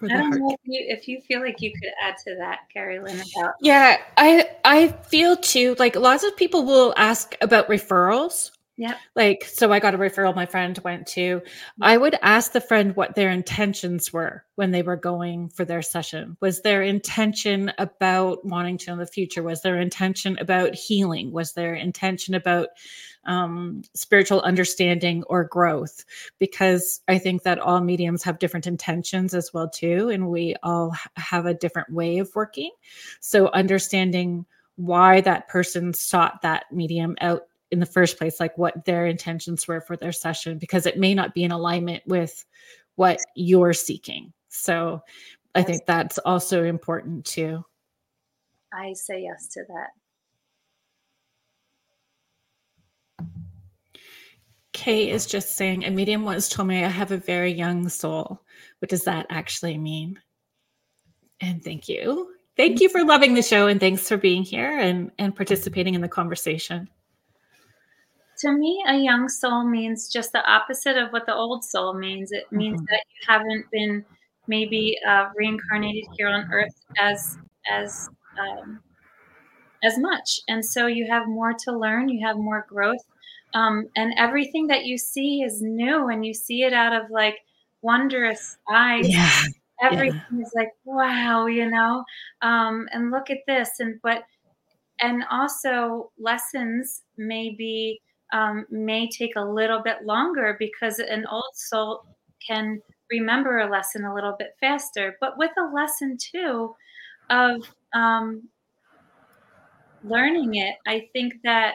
I don't know if you, if you feel like you could add to that, Kerrilynn. About yeah, I I feel too like lots of people will ask about referrals yeah. Like, so I got a referral my friend went to. I would ask the friend what their intentions were when they were going for their session. Was their intention about wanting to know the future? Was their intention about healing? Was their intention about um, spiritual understanding or growth? Because I think that all mediums have different intentions as well too, and we all have a different way of working. So understanding why that person sought that medium out in the first place like what their intentions were for their session because it may not be in alignment with what you're seeking. So i think that's also important too. I say yes to that. Kay is just saying a medium once told me i have a very young soul. What does that actually mean? And thank you. Thank you for loving the show and thanks for being here and and participating in the conversation. To me, a young soul means just the opposite of what the old soul means. It means mm-hmm. that you haven't been maybe uh, reincarnated here on earth as as um, as much, and so you have more to learn. You have more growth, um, and everything that you see is new, and you see it out of like wondrous eyes. Yeah everything yeah. is like wow you know um, and look at this and but and also lessons maybe um, may take a little bit longer because an old soul can remember a lesson a little bit faster but with a lesson too of um, learning it i think that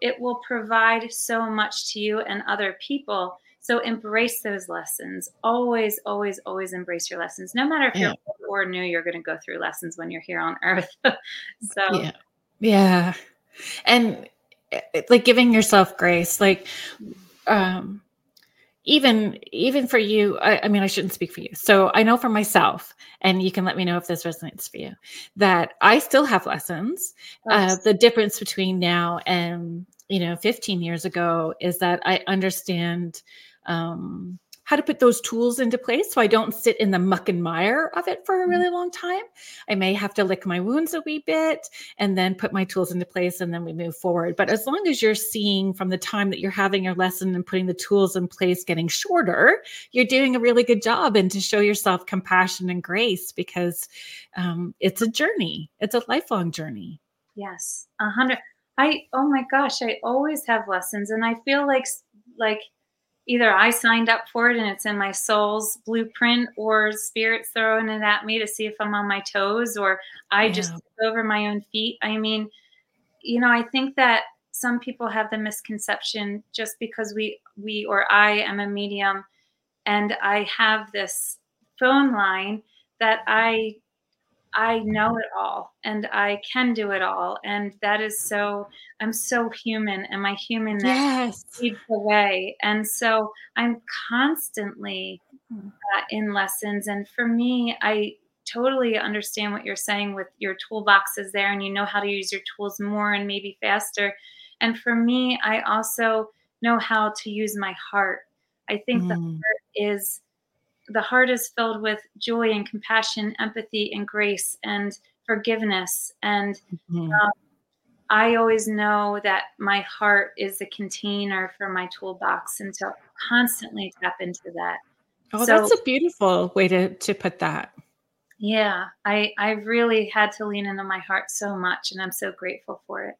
it will provide so much to you and other people so embrace those lessons. Always, always, always embrace your lessons. No matter if yeah. you're old or new, you're going to go through lessons when you're here on earth. [LAUGHS] so yeah. Yeah. And like giving yourself grace, like um even even for you I, I, mean i shouldn't speak for you. So i know for myself and you can let me know if this resonates for you that i still have lessons. Uh, the difference between now and you know 15 years ago is that i understand um, how to put those tools into place so I don't sit in the muck and mire of it for a mm-hmm. really long time. I may have to lick my wounds a wee bit and then put my tools into place and then we move forward. But as long as you're seeing from the time that you're having your lesson and putting the tools in place getting shorter, you're doing a really good job. And to show yourself compassion and grace because um, it's a journey, it's a lifelong journey. Yes, a hundred. I, oh my gosh, I always have lessons and I feel like, like, either I signed up for it and it's in my soul's blueprint, or spirit's throwing it at me to see if I'm on my toes, or I yeah. just over my own feet. I mean, you know, I think that some people have the misconception just because we we or I am a medium and I have this phone line that I I know it all and I can do it all. And that is so, I'm so human and my humanness yes. leads the way. And so I'm constantly hmm. uh, in lessons. And for me, I totally understand what you're saying with your toolboxes there and you know how to use your tools more and maybe faster. And for me, I also know how to use my heart. I think mm. the heart is the heart is filled with joy and compassion, empathy and grace and forgiveness. And mm-hmm. um, I always know that my heart is the container for my toolbox, and so constantly tap into that. Oh, so, that's a beautiful way to to put that. Yeah, I I really had to lean into my heart so much, and I'm so grateful for it.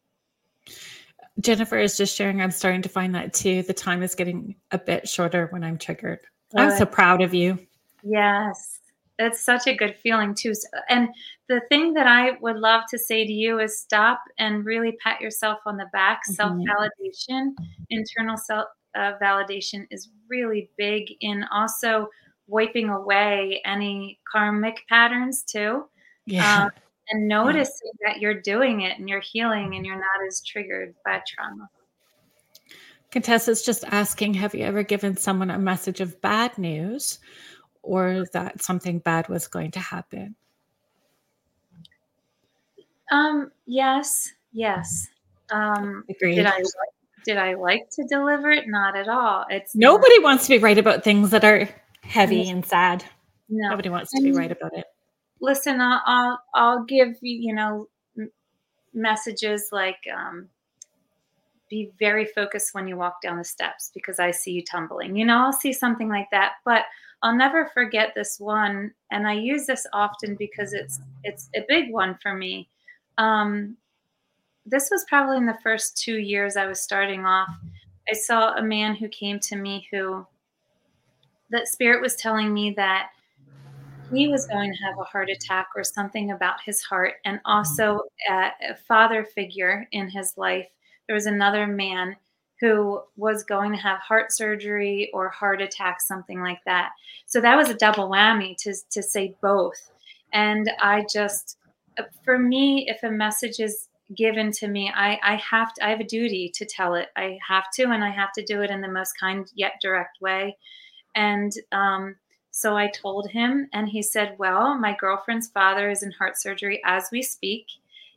Jennifer is just sharing. I'm starting to find that too. The time is getting a bit shorter when I'm triggered. I'm so proud of you. Yes. It's such a good feeling too. And the thing that I would love to say to you is stop and really pat yourself on the back. Mm-hmm. Self validation, internal self uh, validation is really big in also wiping away any karmic patterns too. Yeah. Um, and [LAUGHS] noticing yeah. that you're doing it and you're healing and you're not as triggered by trauma. Contessa's just asking Have you ever given someone a message of bad news or that something bad was going to happen? Um, yes, yes. Um, Agreed. Did I, did I like to deliver it? Not at all. It's nobody not. wants to be right about things that are heavy and sad. No. Nobody wants to be right about it. Listen, I'll, I'll, I'll give you, you know, messages like, um, be very focused when you walk down the steps because I see you tumbling. You know, I'll see something like that, but I'll never forget this one, and I use this often because it's it's a big one for me. Um, this was probably in the first two years I was starting off. I saw a man who came to me who that spirit was telling me that he was going to have a heart attack or something about his heart, and also a, a father figure in his life there was another man who was going to have heart surgery or heart attack, something like that. So that was a double whammy to, to say both. And I just, for me, if a message is given to me, I, I have to, I have a duty to tell it. I have to, and I have to do it in the most kind yet direct way. And um, so I told him, and he said, Well, my girlfriend's father is in heart surgery as we speak.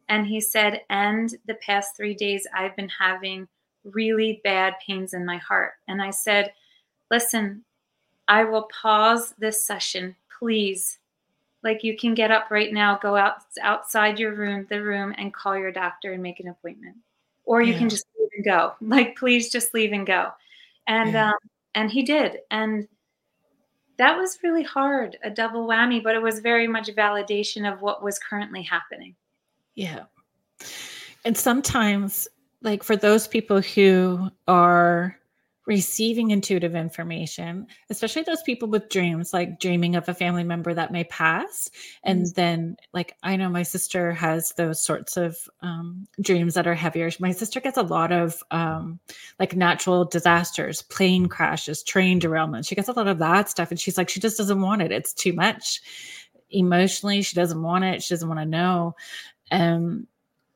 And he said, And the past three days, I've been having really bad pains in my heart. And I said, Listen, I will pause this session. Please like you can get up right now, go out outside your room, the room, and call your doctor and make an appointment, or you yeah. can just leave and go. Like please, just leave and go. And yeah. um, and he did, and that was really hard, a double whammy, but it was very much validation of what was currently happening. Yeah, and sometimes, like for those people who are receiving intuitive information, especially those people with dreams, like dreaming of a family member that may pass. And mm-hmm. then, like, I know my sister has those sorts of um, dreams that are heavier. My sister gets a lot of um, like natural disasters, plane crashes, train derailments. She gets a lot of that stuff. And she's like, she just doesn't want it. It's too much emotionally. She doesn't want it. She doesn't want to know. Um,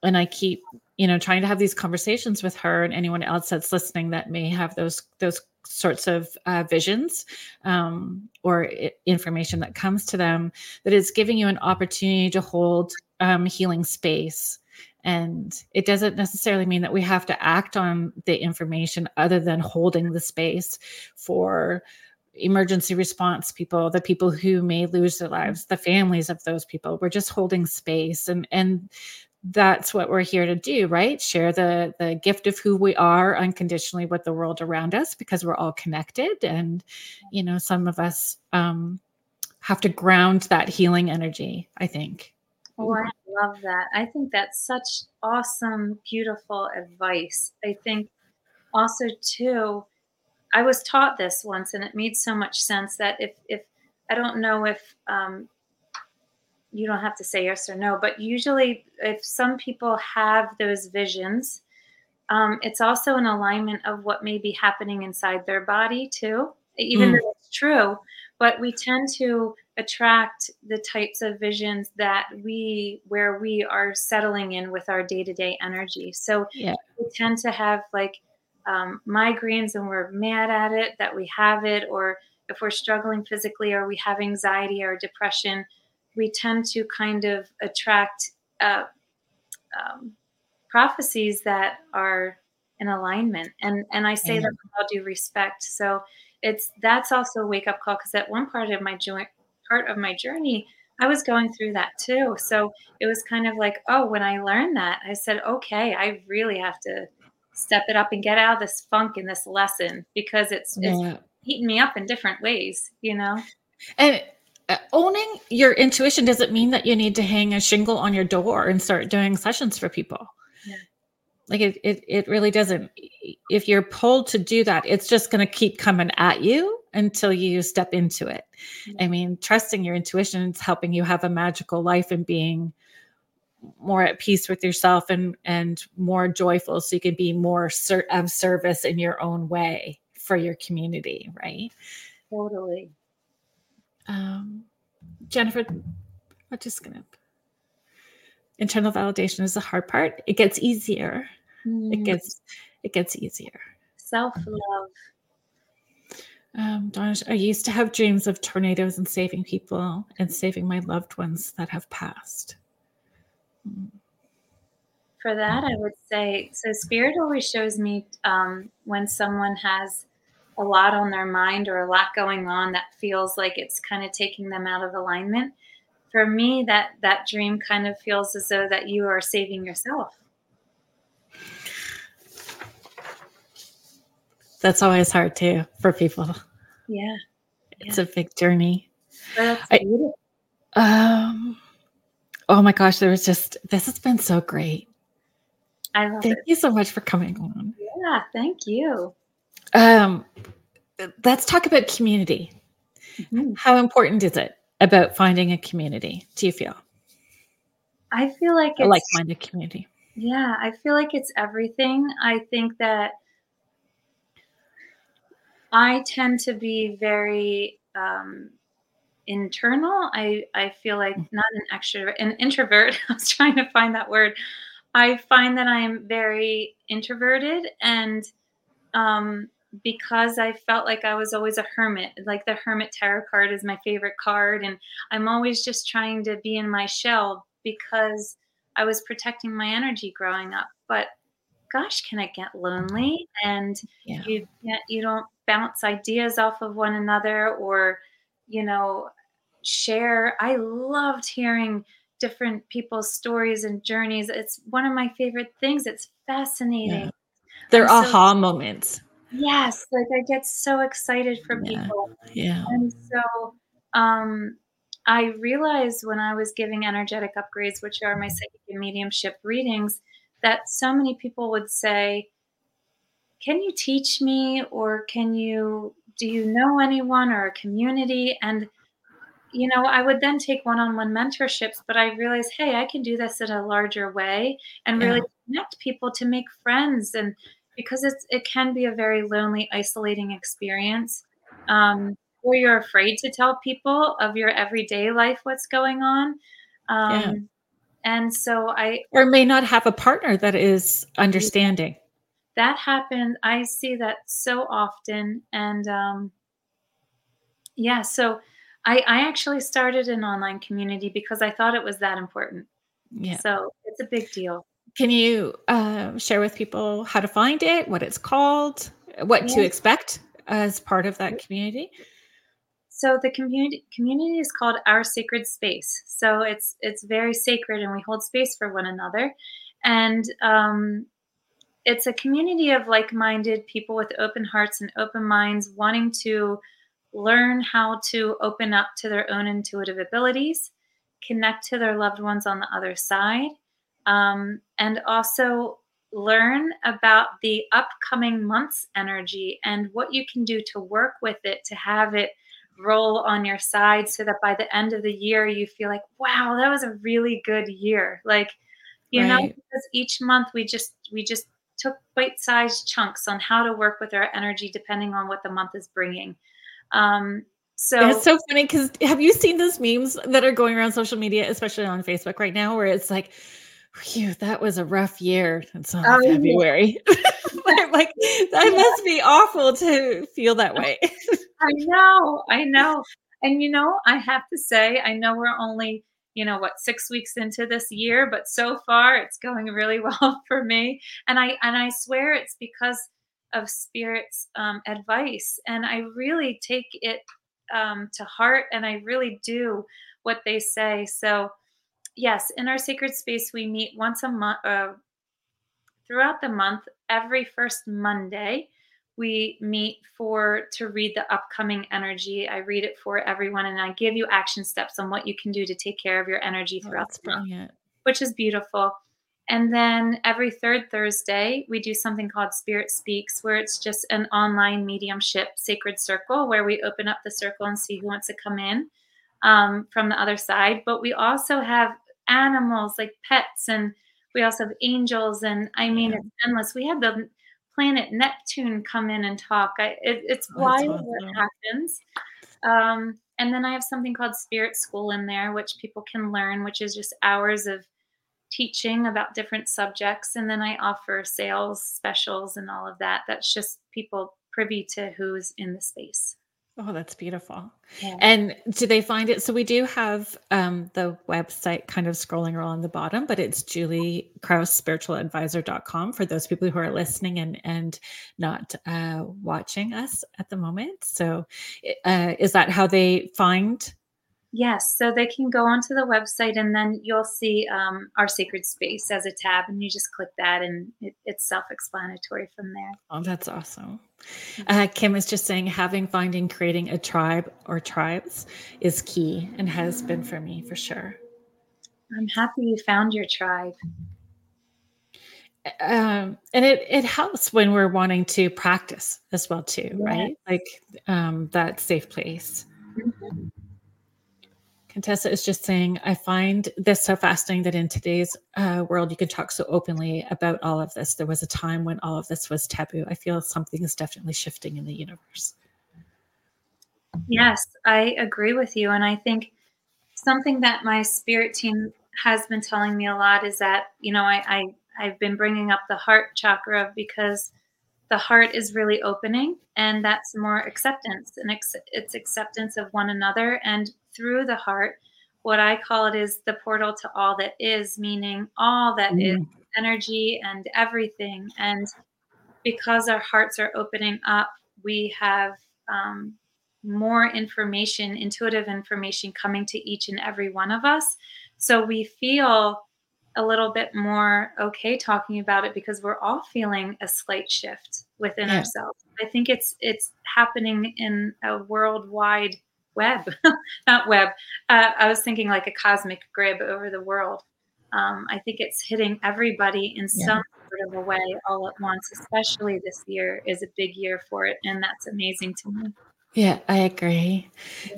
and I keep you know trying to have these conversations with her and anyone else that's listening that may have those those sorts of uh, visions um, or I- information that comes to them that is giving you an opportunity to hold um, healing space. And it doesn't necessarily mean that we have to act on the information other than holding the space for emergency response people the people who may lose their lives the families of those people. We're just holding space and and that's what we're here to do right? Share the the gift of who we are unconditionally with the world around us because we're all connected and you know some of us um have to ground that healing energy i think. Oh i love that. I think that's such awesome beautiful advice. I think also too i was taught this once and it made so much sense that if if i don't know if um you don't have to say yes or no, but usually, if some people have those visions, um, it's also an alignment of what may be happening inside their body too, even mm. though it's true. But we tend to attract the types of visions that we, where we are settling in with our day to day energy. So yeah. we tend to have like um, migraines and we're mad at it that we have it, or if we're struggling physically or we have anxiety or depression we tend to kind of attract uh, um, prophecies that are in alignment. And and I say mm-hmm. that with all due respect. So it's that's also a wake up call because at one part of my joint part of my journey, I was going through that too. So it was kind of like, oh, when I learned that, I said, okay, I really have to step it up and get out of this funk in this lesson because it's, yeah. it's heating me up in different ways, you know? And uh, owning your intuition doesn't mean that you need to hang a shingle on your door and start doing sessions for people. Yeah. Like it, it, it really doesn't. If you're pulled to do that, it's just going to keep coming at you until you step into it. I mean, trusting your intuition is helping you have a magical life and being more at peace with yourself and and more joyful, so you can be more ser- of service in your own way for your community, right? Totally. Um, Jennifer, I'm just gonna. Internal validation is the hard part. It gets easier. Mm. It gets it gets easier. Self love. Um, Donna, I used to have dreams of tornadoes and saving people and saving my loved ones that have passed. For that, I would say so. Spirit always shows me um, when someone has a lot on their mind or a lot going on that feels like it's kind of taking them out of alignment for me that that dream kind of feels as though that you are saving yourself that's always hard too for people yeah it's yeah. a big journey I, um oh my gosh there was just this has been so great i love it. thank it. you so much for coming on yeah thank you um, let's talk about community. Mm-hmm. How important is it about finding a community? Do you feel? I feel like it's a like-minded community. Yeah, I feel like it's everything. I think that I tend to be very um, internal. I I feel like mm. not an extrovert, an introvert. [LAUGHS] I was trying to find that word. I find that I am very introverted and um, because I felt like I was always a hermit. Like the Hermit Tarot card is my favorite card. And I'm always just trying to be in my shell because I was protecting my energy growing up. But gosh, can it get lonely? And yeah. you you don't bounce ideas off of one another or, you know, share. I loved hearing different people's stories and journeys. It's one of my favorite things. It's fascinating. Yeah. They're and aha so, moments. Yes, like I get so excited for yeah. people. Yeah. And so um I realized when I was giving energetic upgrades, which are my psychic and mediumship readings, that so many people would say, Can you teach me? Or can you, do you know anyone or a community? And you know, I would then take one on one mentorships, but I realized, hey, I can do this in a larger way and really connect people to make friends. And because it's, it can be a very lonely, isolating experience. Um, or you're afraid to tell people of your everyday life what's going on. Um, yeah. And so I. Or may not have a partner that is understanding. That happened. I see that so often. And um, yeah, so I, I actually started an online community because I thought it was that important. Yeah. So it's a big deal. Can you uh, share with people how to find it, what it's called, what yeah. to expect as part of that community? So the community community is called Our Sacred Space. So it's it's very sacred, and we hold space for one another. And um, it's a community of like-minded people with open hearts and open minds, wanting to learn how to open up to their own intuitive abilities, connect to their loved ones on the other side, um, and also learn about the upcoming month's energy and what you can do to work with it to have it roll on your side so that by the end of the year you feel like wow that was a really good year like you right. know because each month we just we just took bite-sized chunks on how to work with our energy depending on what the month is bringing um, so it's so funny because have you seen those memes that are going around social media, especially on Facebook right now, where it's like, Phew, that was a rough year. It's only oh, February. [LAUGHS] Yeah. like that must be awful to feel that way. [LAUGHS] I know, I know. And you know, I have to say, I know we're only, you know, what, six weeks into this year, but so far it's going really [LAUGHS] well for me. And I and I swear it's because of spirit's um, advice and i really take it um, to heart and i really do what they say. So yes in our sacred space we meet once a month uh, throughout the month every first monday we meet for to read the upcoming energy. I read it for everyone and i give you action steps on what you can do to take care of your energy oh, throughout oh, the month which is beautiful and then every third Thursday, we do something called Spirit Speaks, where it's just an online mediumship sacred circle where we open up the circle and see who wants to come in um, from the other side. But we also have animals like pets, and we also have angels. And I mean, yeah. it's endless. We had the planet Neptune come in and talk. I, it, it's oh, wild awesome. what happens. Um, and then I have something called Spirit School in there, which people can learn, which is just hours of teaching about different subjects and then i offer sales specials and all of that. That's just people privy to who's in the space. Oh that's beautiful. Yeah. and do they find it so we do have um, the website kind of scrolling along the bottom but it's julie kraus spiritualadvisor.com for those people who are listening and and not uh, watching us at the moment. So uh, is that how they find Yes, so they can go onto the website and then you'll see um, our sacred space as a tab, and you just click that, and it, it's self explanatory from there. Oh, that's awesome. Mm-hmm. Uh, Kim is just saying having, finding, creating a tribe or tribes is key and has been for me for sure. I'm happy you found your tribe. Um, and it it helps when we're wanting to practice as well too, yeah. right? Like um, that safe place. Mm-hmm. Contessa is just saying, I find this so fascinating that in today's uh, world, you can talk so openly about all of this. There was a time when all of this was taboo. I feel something is definitely shifting in the universe. Yes, I agree with you. And I think something that my spirit team has been telling me a lot is that you know I, I I've been bringing up the heart chakra because the heart is really opening and that's more acceptance and ex- it's acceptance of one another and through the heart what i call it is the portal to all that is meaning all that mm. is energy and everything and because our hearts are opening up we have um, more information intuitive information coming to each and every one of us so we feel a little bit more okay talking about it because we're all feeling a slight shift within yeah. ourselves. I think it's it's happening in a worldwide web, [LAUGHS] not web. Uh, I was thinking like a cosmic grid over the world. Um, I think it's hitting everybody in yeah. some sort of a way all at once. Especially this year is a big year for it, and that's amazing to me. Yeah, I agree.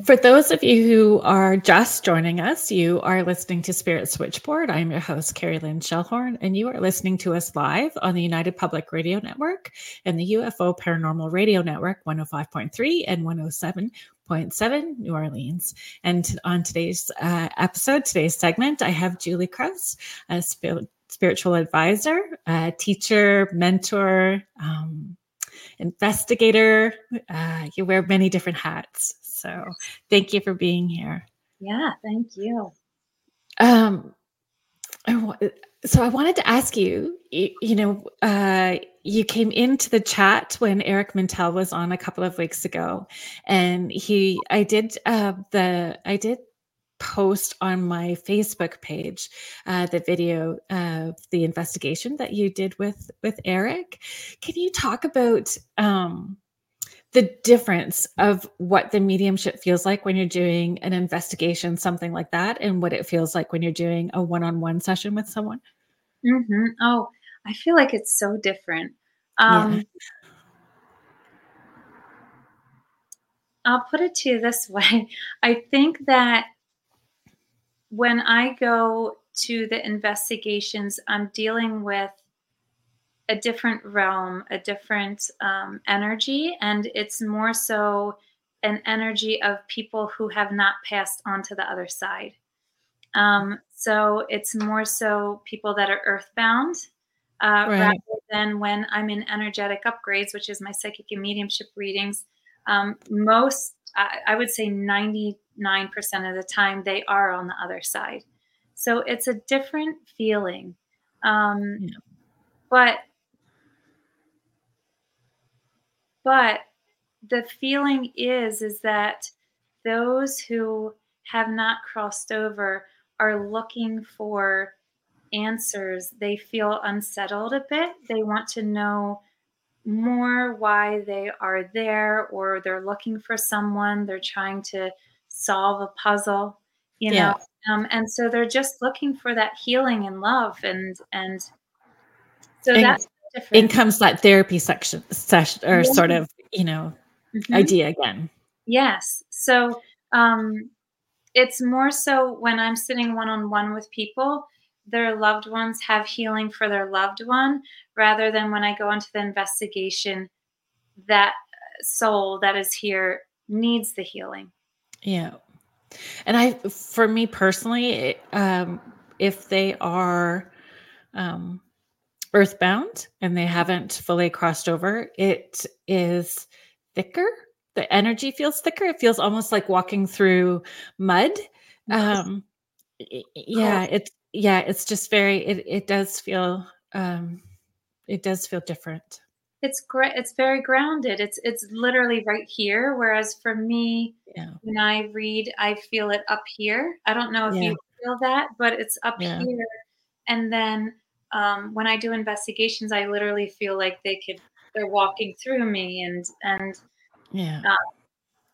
For those of you who are just joining us, you are listening to Spirit Switchboard. I'm your host, Kerrilynn Shellhorn, and you are listening to us live on the United Public Radio Network and the UFO Paranormal Radio Network 105.3 and 107.7 New Orleans. And on today's uh, episode, today's segment, I have Julie Kraus, a spiritual advisor, a teacher, mentor, um, investigator. Uh, you wear many different hats. So thank you for being here. Yeah, thank you. Um, so I wanted to ask you, you, you know, uh, you came into the chat when Eric Mintel was on a couple of weeks ago, and he, I did uh, the, I did post on my Facebook page uh, the video of the investigation that you did with with Eric. Can you talk about um, the difference of what the mediumship feels like when you're doing an investigation, something like that, and what it feels like when you're doing a one-on-one session with someone? Mm-hmm. Oh, I feel like it's so different. Um, yeah. I'll put it to you this [LAUGHS] way. I think that when I go to the investigations, I'm dealing with a different realm, a different um, energy, and it's more so an energy of people who have not passed on to the other side. Um, so it's more so people that are earthbound uh, right. rather than when I'm in energetic upgrades, which is my psychic and mediumship readings. Um, most, I, I would say 90 9% of the time they are on the other side. So it's a different feeling. Um, yeah. But but the feeling is is that those who have not crossed over are looking for answers. They feel unsettled a bit. They want to know more why they are there or they're looking for someone. They're trying to solve a puzzle you yeah. know um, and so they're just looking for that healing and love and and so and that's different. in comes that therapy section session or yeah. sort of you know mm-hmm. idea again yes so um it's more so when i'm sitting one-on-one with people their loved ones have healing for their loved one rather than when i go into the investigation that soul that is here needs the healing yeah. And I, for me personally, um, if they are um, earthbound and they haven't fully crossed over, it is thicker. The energy feels thicker. It feels almost like walking through mud. Um, yeah, it's yeah, it's just very. It it does feel. Um, it does feel different it's great it's very grounded it's it's literally right here whereas for me yeah. when i read i feel it up here i don't know if yeah. you feel that but it's up yeah. here and then um, when i do investigations i literally feel like they could they're walking through me and and yeah uh,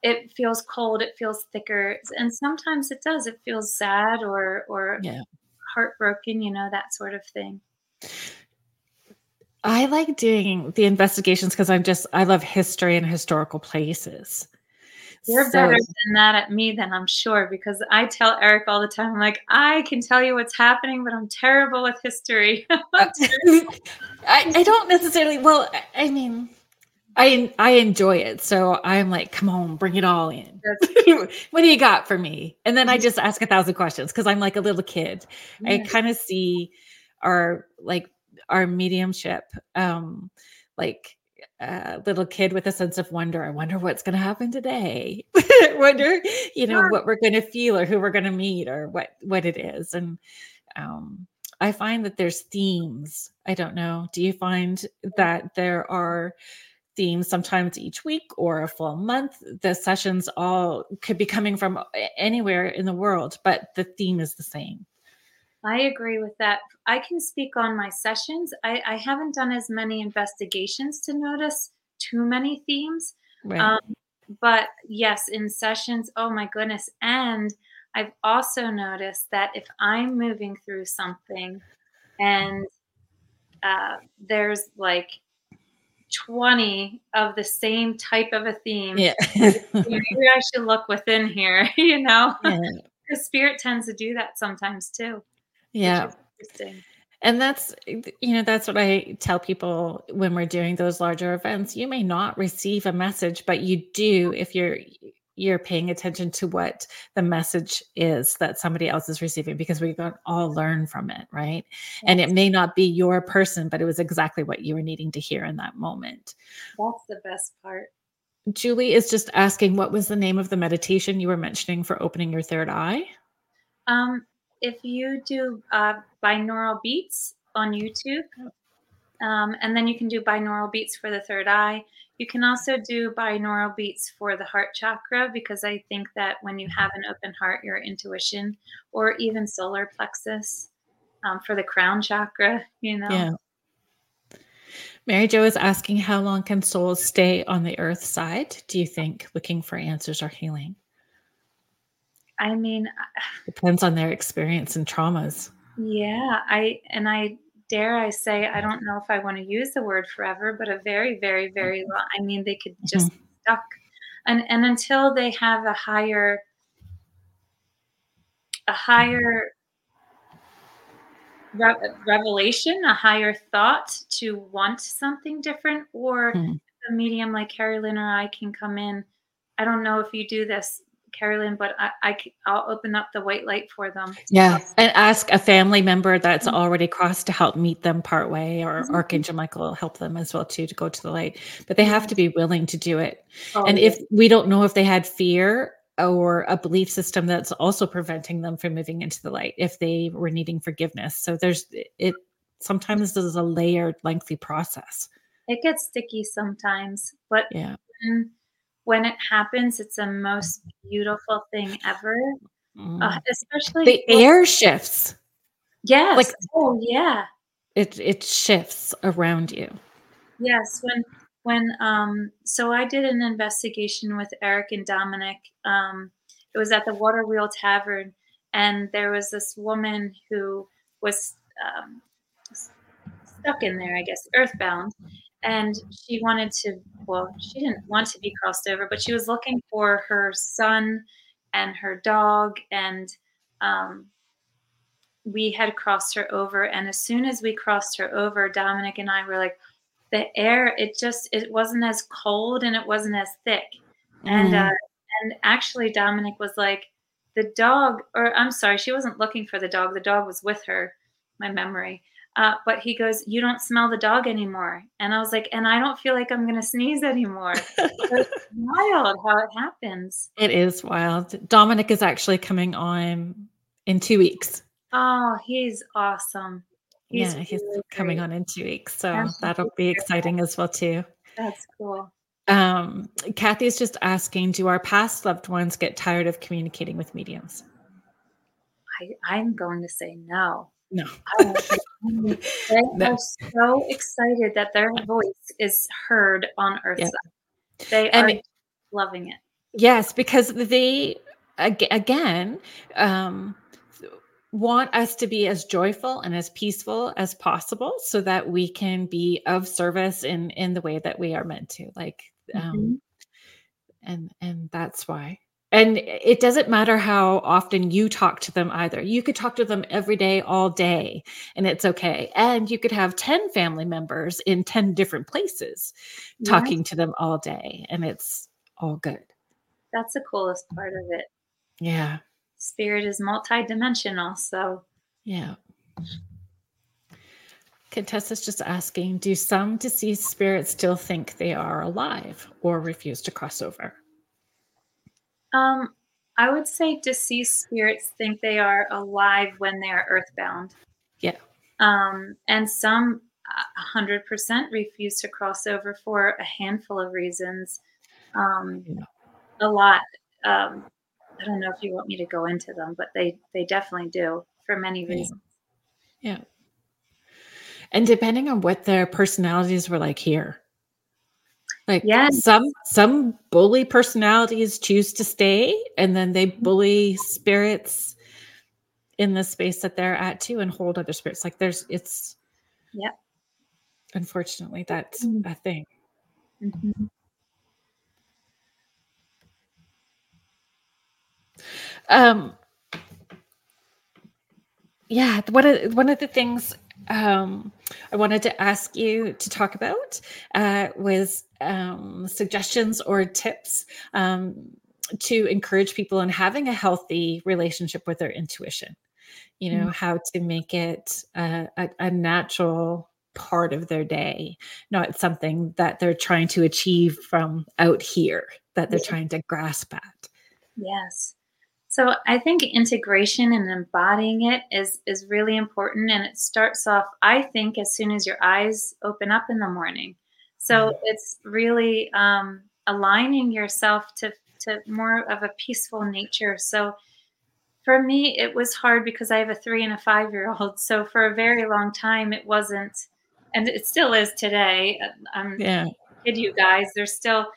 it feels cold it feels thicker and sometimes it does it feels sad or or yeah. Heartbroken you know that sort of thing I like doing the investigations because I'm just I love history and historical places. You're so, better than that at me than I'm sure because I tell Eric all the time, I'm like, I can tell you what's happening, but I'm terrible with history. [LAUGHS] Uh, [LAUGHS] I, I don't necessarily well, I mean, I I enjoy it. So I'm like, come on, bring it all in. [LAUGHS] what do you got for me? And then I just ask a thousand questions because I'm like a little kid. Yeah. I kind of see our like our mediumship um like a little kid with a sense of wonder. I wonder what's going to happen today. [LAUGHS] wonder, you know, what we're going to feel or who we're going to meet or what what it is. And um, I find that there's themes. I don't know. Do you find that there are themes sometimes each week or a full month? The sessions all could be coming from anywhere in the world, but the theme is the same. I agree with that. I can speak on my sessions. I, I haven't done as many investigations to notice too many themes. Right. Um, but yes, in sessions, oh my goodness. And I've also noticed that if I'm moving through something and uh, there's like 20 of the same type of a theme, yeah. [LAUGHS] maybe I should look within here, [LAUGHS] you know? Yeah. Because spirit tends to do that sometimes too. Yeah. And that's, you know, that's what I tell people when we're doing those larger events. You may not receive a message, but you do if you're you're paying attention to what the message is that somebody else is receiving because we can all learn from it, right? Yes. And it may not be your person, but it was exactly what you were needing to hear in that moment. That's the best part. Julie is just asking what was the name of the meditation you were mentioning for opening your third eye? Um, if you do uh, binaural beats on YouTube, um, and then you can do binaural beats for the third eye. You can also do binaural beats for the heart chakra because I think that when you have an open heart, your intuition, or even solar plexus um, for the crown chakra, you know. Yeah. Mary Jo is asking, how long can souls stay on the earth side? Do you think looking for answers or healing? I mean, depends on their experience and traumas. Yeah, I and I dare I say I don't know if I want to use the word forever, but a very, very, very long. I mean, they could just mm-hmm. stuck, and and until they have a higher, a higher re- revelation, a higher thought to want something different, or mm-hmm. a medium like Kerrilynn or I can come in. I don't know if you do this Kerrilynn, but I, I I'll open up the white light for them. Yeah, and ask a family member that's mm-hmm. already crossed to help meet them part way, or mm-hmm. Archangel Michael will help them as well too to go to the light. But they have to be willing to do it. Oh, and yeah. if we don't know if they had fear or a belief system that's also preventing them from moving into the light, if they were needing forgiveness, so there's it. Sometimes this is a layered, lengthy process. It gets sticky sometimes, but yeah when it happens, it's the most beautiful thing ever. Mm. Uh, especially the air shifts. Yes. Like oh yeah. It it shifts around you. Yes. When when um so I did an investigation with Eric and Dominic. Um it was at the Water Wheel Tavern and there was this woman who was um, stuck in there, I guess, earthbound and she wanted to well she didn't want to be crossed over but she was looking for her son and her dog and um, we had crossed her over and as soon as we crossed her over dominic and i were like the air it just it wasn't as cold and it wasn't as thick mm. and uh, and actually dominic was like the dog or i'm sorry she wasn't looking for the dog the dog was with her my memory uh, but he goes, You don't smell the dog anymore. And I was like, And I don't feel like I'm going to sneeze anymore. [LAUGHS] it's wild how it happens. It is wild. Dominic is actually coming on in two weeks. Oh, he's awesome. He's yeah, he's really coming on in two weeks. So that'll be exciting as well, too. That's cool. Um, Kathy's just asking Do our past loved ones get tired of communicating with mediums? I, I'm going to say no. No. they [LAUGHS] no. are so excited that their voice is heard on Earth. Yeah. They and are loving it. Yes, because they again um, want us to be as joyful and as peaceful as possible, so that we can be of service in in the way that we are meant to. Like, um, mm-hmm. and and that's why and it doesn't matter how often you talk to them either. You could talk to them every day, all day, and it's okay. And you could have 10 family members in 10 different places talking to them all day, and it's all good. That's the coolest part of it. Yeah. Spirit is multidimensional. So, yeah. Contessa's just asking Do some deceased spirits still think they are alive or refuse to cross over? Um, I would say deceased spirits think they are alive when they are earthbound. Yeah. Um, and some 100% refuse to cross over for a handful of reasons. Um, yeah. A lot. Um, I don't know if you want me to go into them, but they they definitely do for many reasons. Yeah. yeah. And depending on what their personalities were like here. Like yes. some some bully personalities choose to stay and then they mm-hmm. bully spirits in the space that they're at too and hold other spirits. Like there's it's yeah. Unfortunately, that's mm-hmm. a thing. Mm-hmm. Um yeah, one of one of the things um, I wanted to ask you to talk about uh, was um, suggestions or tips um, to encourage people in having a healthy relationship with their intuition. You know, mm-hmm. how to make it a, a, a natural part of their day, not something that they're trying to achieve from out here, that they're trying to grasp at. Yes. So I think integration and embodying it is is really important, and it starts off. I think as soon as your eyes open up in the morning. So mm-hmm. it's really um, aligning yourself to to more of a peaceful nature. So for me, it was hard because I have a three and a five year old. [LAUGHS] So for a very long time, it wasn't, and it still is today. I'm um, yeah. kid you guys. There's still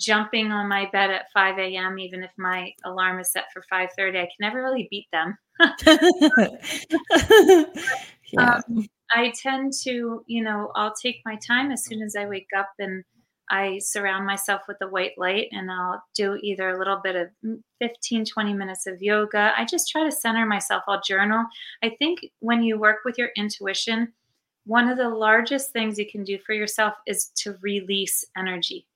jumping on my bed at 5 a.m. even if my alarm is set for 5:30. I can never really beat them. [LAUGHS] yeah. Um, I tend to, you know, I'll take my time as soon as I wake up and I surround myself with the white light and I'll do either a little bit of 15, 20 minutes of yoga. I just try to center myself. I'll journal. I think when you work with your intuition, one of the largest things you can do for yourself is to release energy.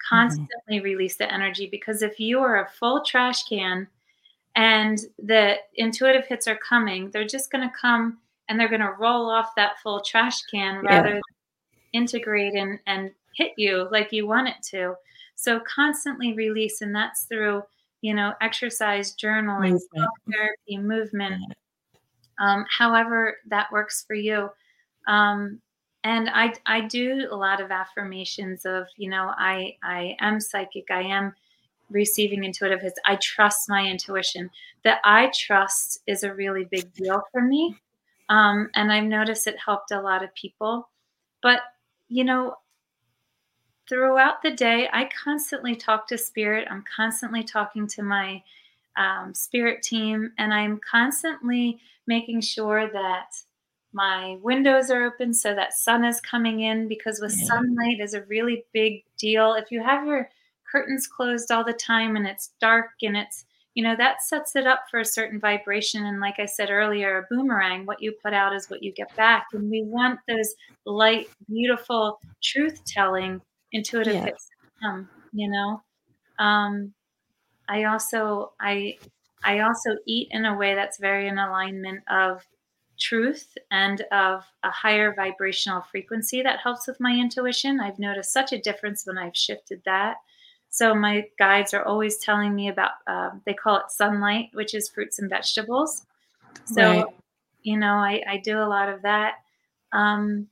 Mm-hmm. constantly mm-hmm. release the energy because if you are a full trash can and the intuitive hits are coming, they're just going to come and they're going to roll off that full trash can rather yeah. than integrate and, and hit you like you want it to. So constantly release, and that's through you know exercise, journaling, movement. therapy, movement. Um, however that works for you. Um, and I I do a lot of affirmations of you know I I am psychic I am receiving intuitive hits I trust my intuition. That I trust is a really big deal for me um, and I've noticed it helped a lot of people. But you know throughout the day I constantly talk to spirit I'm constantly talking to my um, spirit team and I'm constantly making sure that my windows are open so that sun is coming in because with yeah. sunlight is a really big deal if you have your curtains closed all the time and it's dark and it's you know that sets it up for a certain vibration and like i said earlier a boomerang what you put out is what you get back and we want those light beautiful truth telling intuitive yeah. um, you know um, i also i i also eat in a way that's very in alignment of truth and of a higher vibrational frequency that helps with my intuition. I've noticed such a difference when I've shifted that. So my guides are always telling me about, uh, they call it sunlight, which is fruits and vegetables. So, right. you know, I, I do a lot of that. Um,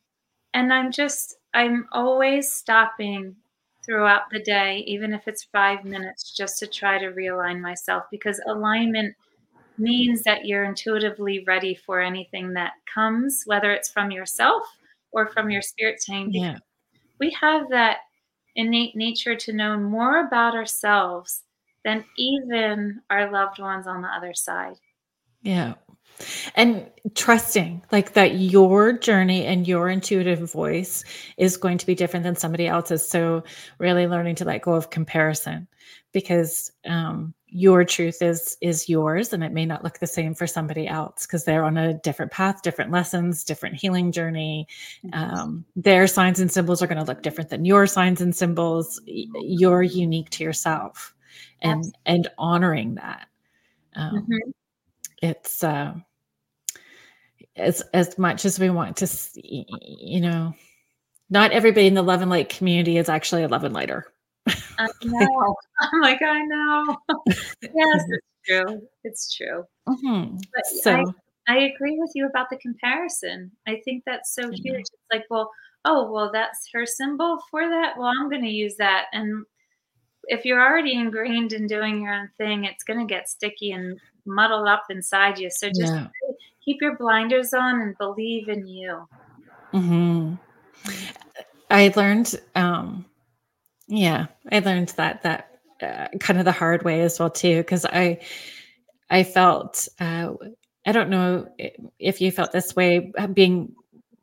and I'm just, I'm always stopping throughout the day, even if it's five minutes, just to try to realign myself because alignment – means that you're intuitively ready for anything that comes, whether it's from yourself or from your spirit team. Yeah. We have that innate nature to know more about ourselves than even our loved ones on the other side. Yeah. And trusting like that your journey and your intuitive voice is going to be different than somebody else's so really learning to let go of comparison because um, your truth is is yours and it may not look the same for somebody else because they're on a different path different lessons different healing journey um, their signs and symbols are going to look different than your signs and symbols you're unique to yourself and Absolutely. and honoring that um, mm-hmm. it's uh, as as much as we want to see, you know not everybody in the love and light community is actually a love and lighter I [LAUGHS] know. I'm like, I know. [LAUGHS] yes, [LAUGHS] it's true. It's true. Mm-hmm. But so, I, I agree with you about the comparison. I think that's so huge. It's like, well, oh, well, that's her symbol for that. Well, I'm going to use that. And if you're already ingrained in doing your own thing, it's going to get sticky and muddled up inside you. So just yeah. Keep your blinders on and believe in you. Mm-hmm. I learned um, yeah, I learned that that uh, kind of the hard way as well too, because I I felt uh, I don't know if you felt this way uh, being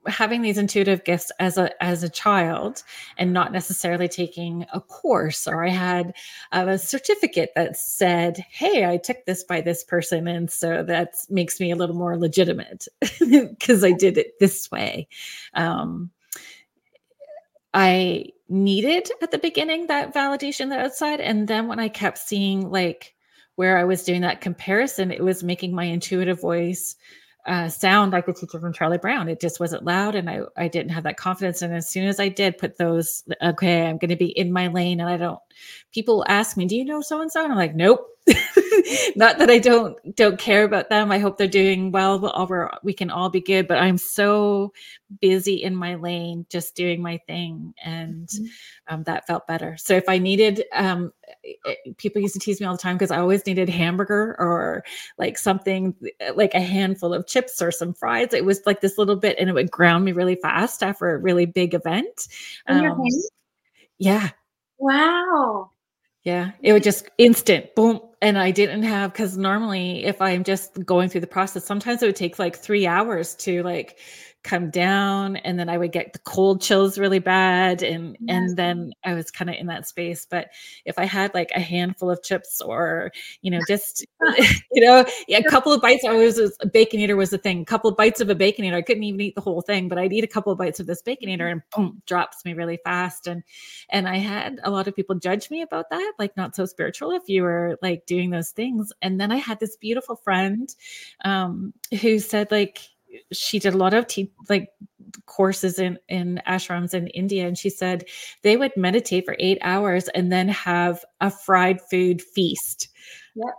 having these intuitive gifts as a as a child and not necessarily taking a course or i had uh, a certificate that said hey i took this by this person and so that makes me a little more legitimate. [LAUGHS] Because i did it this way. Um, i needed at the beginning that validation the outside and then when i kept seeing like where i was doing that comparison it was making my intuitive voice uh, sound like the teacher from charlie brown it just wasn't loud and i i didn't have that confidence and as soon as i did put those okay i'm going to be in my lane and i don't people ask me do you know so and so and i'm like nope [LAUGHS] not that I don't don't care about them. I hope they're doing well. Over we can all be good, but I'm so busy in my lane, just doing my thing, and mm-hmm. um, that felt better. So if I needed, um, people used to tease me all the time because I always needed hamburger or like something like a handful of chips or some fries. It was like this little bit, and it would ground me really fast after a really big event. Um, yeah. Wow. Yeah, it would just instant boom. And I didn't have because normally if I'm just going through the process, sometimes it would take like three hours to like come down and then i would get the cold chills really bad and yes. and then i was kind of in that space. But if i had like a handful of chips or you know just [LAUGHS] [LAUGHS] you know yeah, a couple of bites i was a bacon eater was the thing. A couple of bites of a bacon eater i couldn't even eat the whole thing but i'd eat a couple of bites of this bacon eater and boom drops me really fast. And and i had a lot of people judge me about that like not so spiritual if you were like doing those things. And then i had this beautiful friend um who said like she did a lot of te- like courses in in ashrams in India and she said they would meditate for 8 hours and then have a fried food feast yep.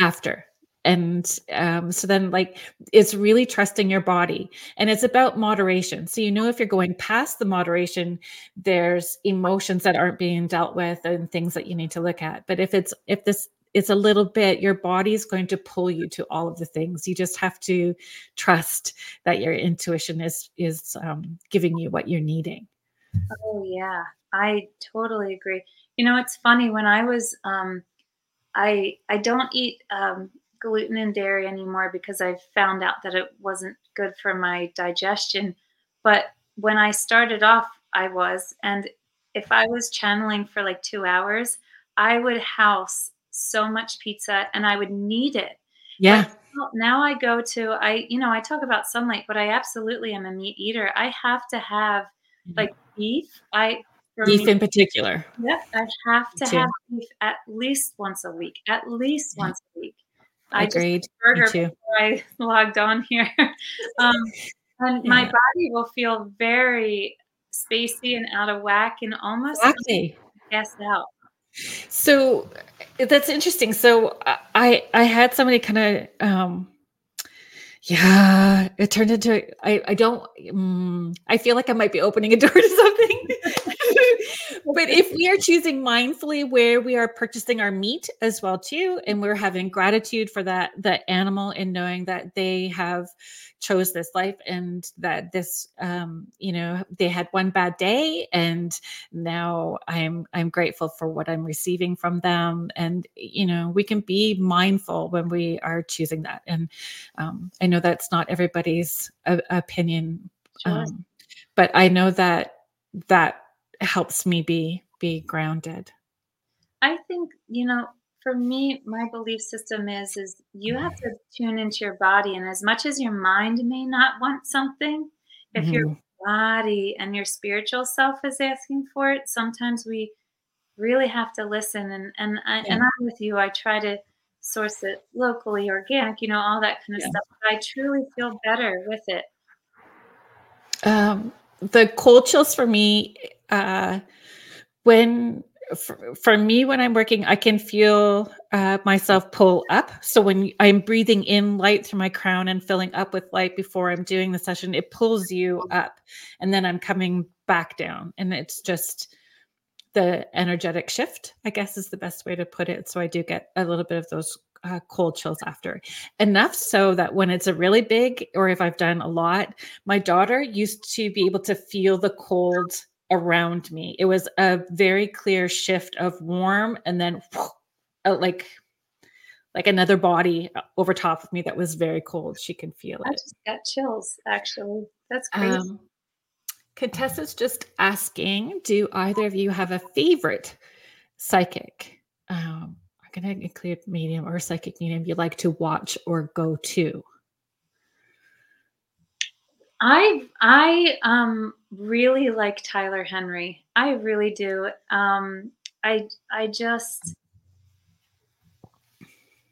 after. And um, so then like it's really trusting your body and it's about moderation. So you know if you're going past the moderation there's emotions that aren't being dealt with and things that you need to look at. But if it's if this it's a little bit your body is going to pull you to all of the things. You just have to trust that your intuition is is um, giving you what you're needing. Oh yeah. I totally agree. You know it's funny when i was um, i i don't eat um, gluten and dairy anymore because i found out that it wasn't good for my digestion. But when i started off i was and if i was channeling for like two hours i would house so much pizza and I would need it. Yeah. But now I go to I you know I talk about sunlight, but I absolutely am a meat eater. I have to have mm-hmm. like beef. I beef me, in particular. Yeah, I have to have beef at least once a week. At least yeah. once a week. I Agreed. Just burger before I [LAUGHS] logged on here. [LAUGHS] um, and yeah. my body will feel very spacey and out of whack and almost exactly. pass out. So that's interesting. So I I had somebody kind of um yeah, it turned into I I don't um, I feel like I might be opening a door to something. [LAUGHS] [LAUGHS] but if we are choosing mindfully where we are purchasing our meat as well too and we're having gratitude for that that animal and knowing that they have chose this life and that this um you know they had one bad day and now i'm i'm grateful for what i'm receiving from them and you know we can be mindful when we are choosing that and um i know that's not everybody's uh, opinion, Sure. um, but I know that that helps me be be grounded. I think, you know, for me, my belief system is is you have to tune into your body, and as much as your mind may not want something, if your Mhm. body and your spiritual self is asking for it, sometimes we really have to listen. And and I, Yeah. and I'm with you. I try to source it locally, organic, you know, all that kind of Yeah. stuff. But I truly feel better with it. Um, the cold chills for me, uh, when for, for me when I'm working, I can feel uh, myself pull up. So when I'm breathing in light through my crown and filling up with light before I'm doing the session, it pulls you up, and then I'm coming back down, and it's just the energetic shift. I guess is the best way to put it. So I do get a little bit of those uh, cold chills after. Enough so that when it's a really big, or if I've done a lot, my daughter used to be able to feel the cold around me. It was a very clear shift of warm and then [LAUGHS] uh, like like another body uh, over top of me that was very cold. She can feel it. I just got chills, actually. That's crazy. Um, Contessa's just asking, do either of you have a favorite psychic? Um, I'm going to include medium or psychic medium you like to watch or go to. I I um really like Tyler Henry. I really do. Um I I just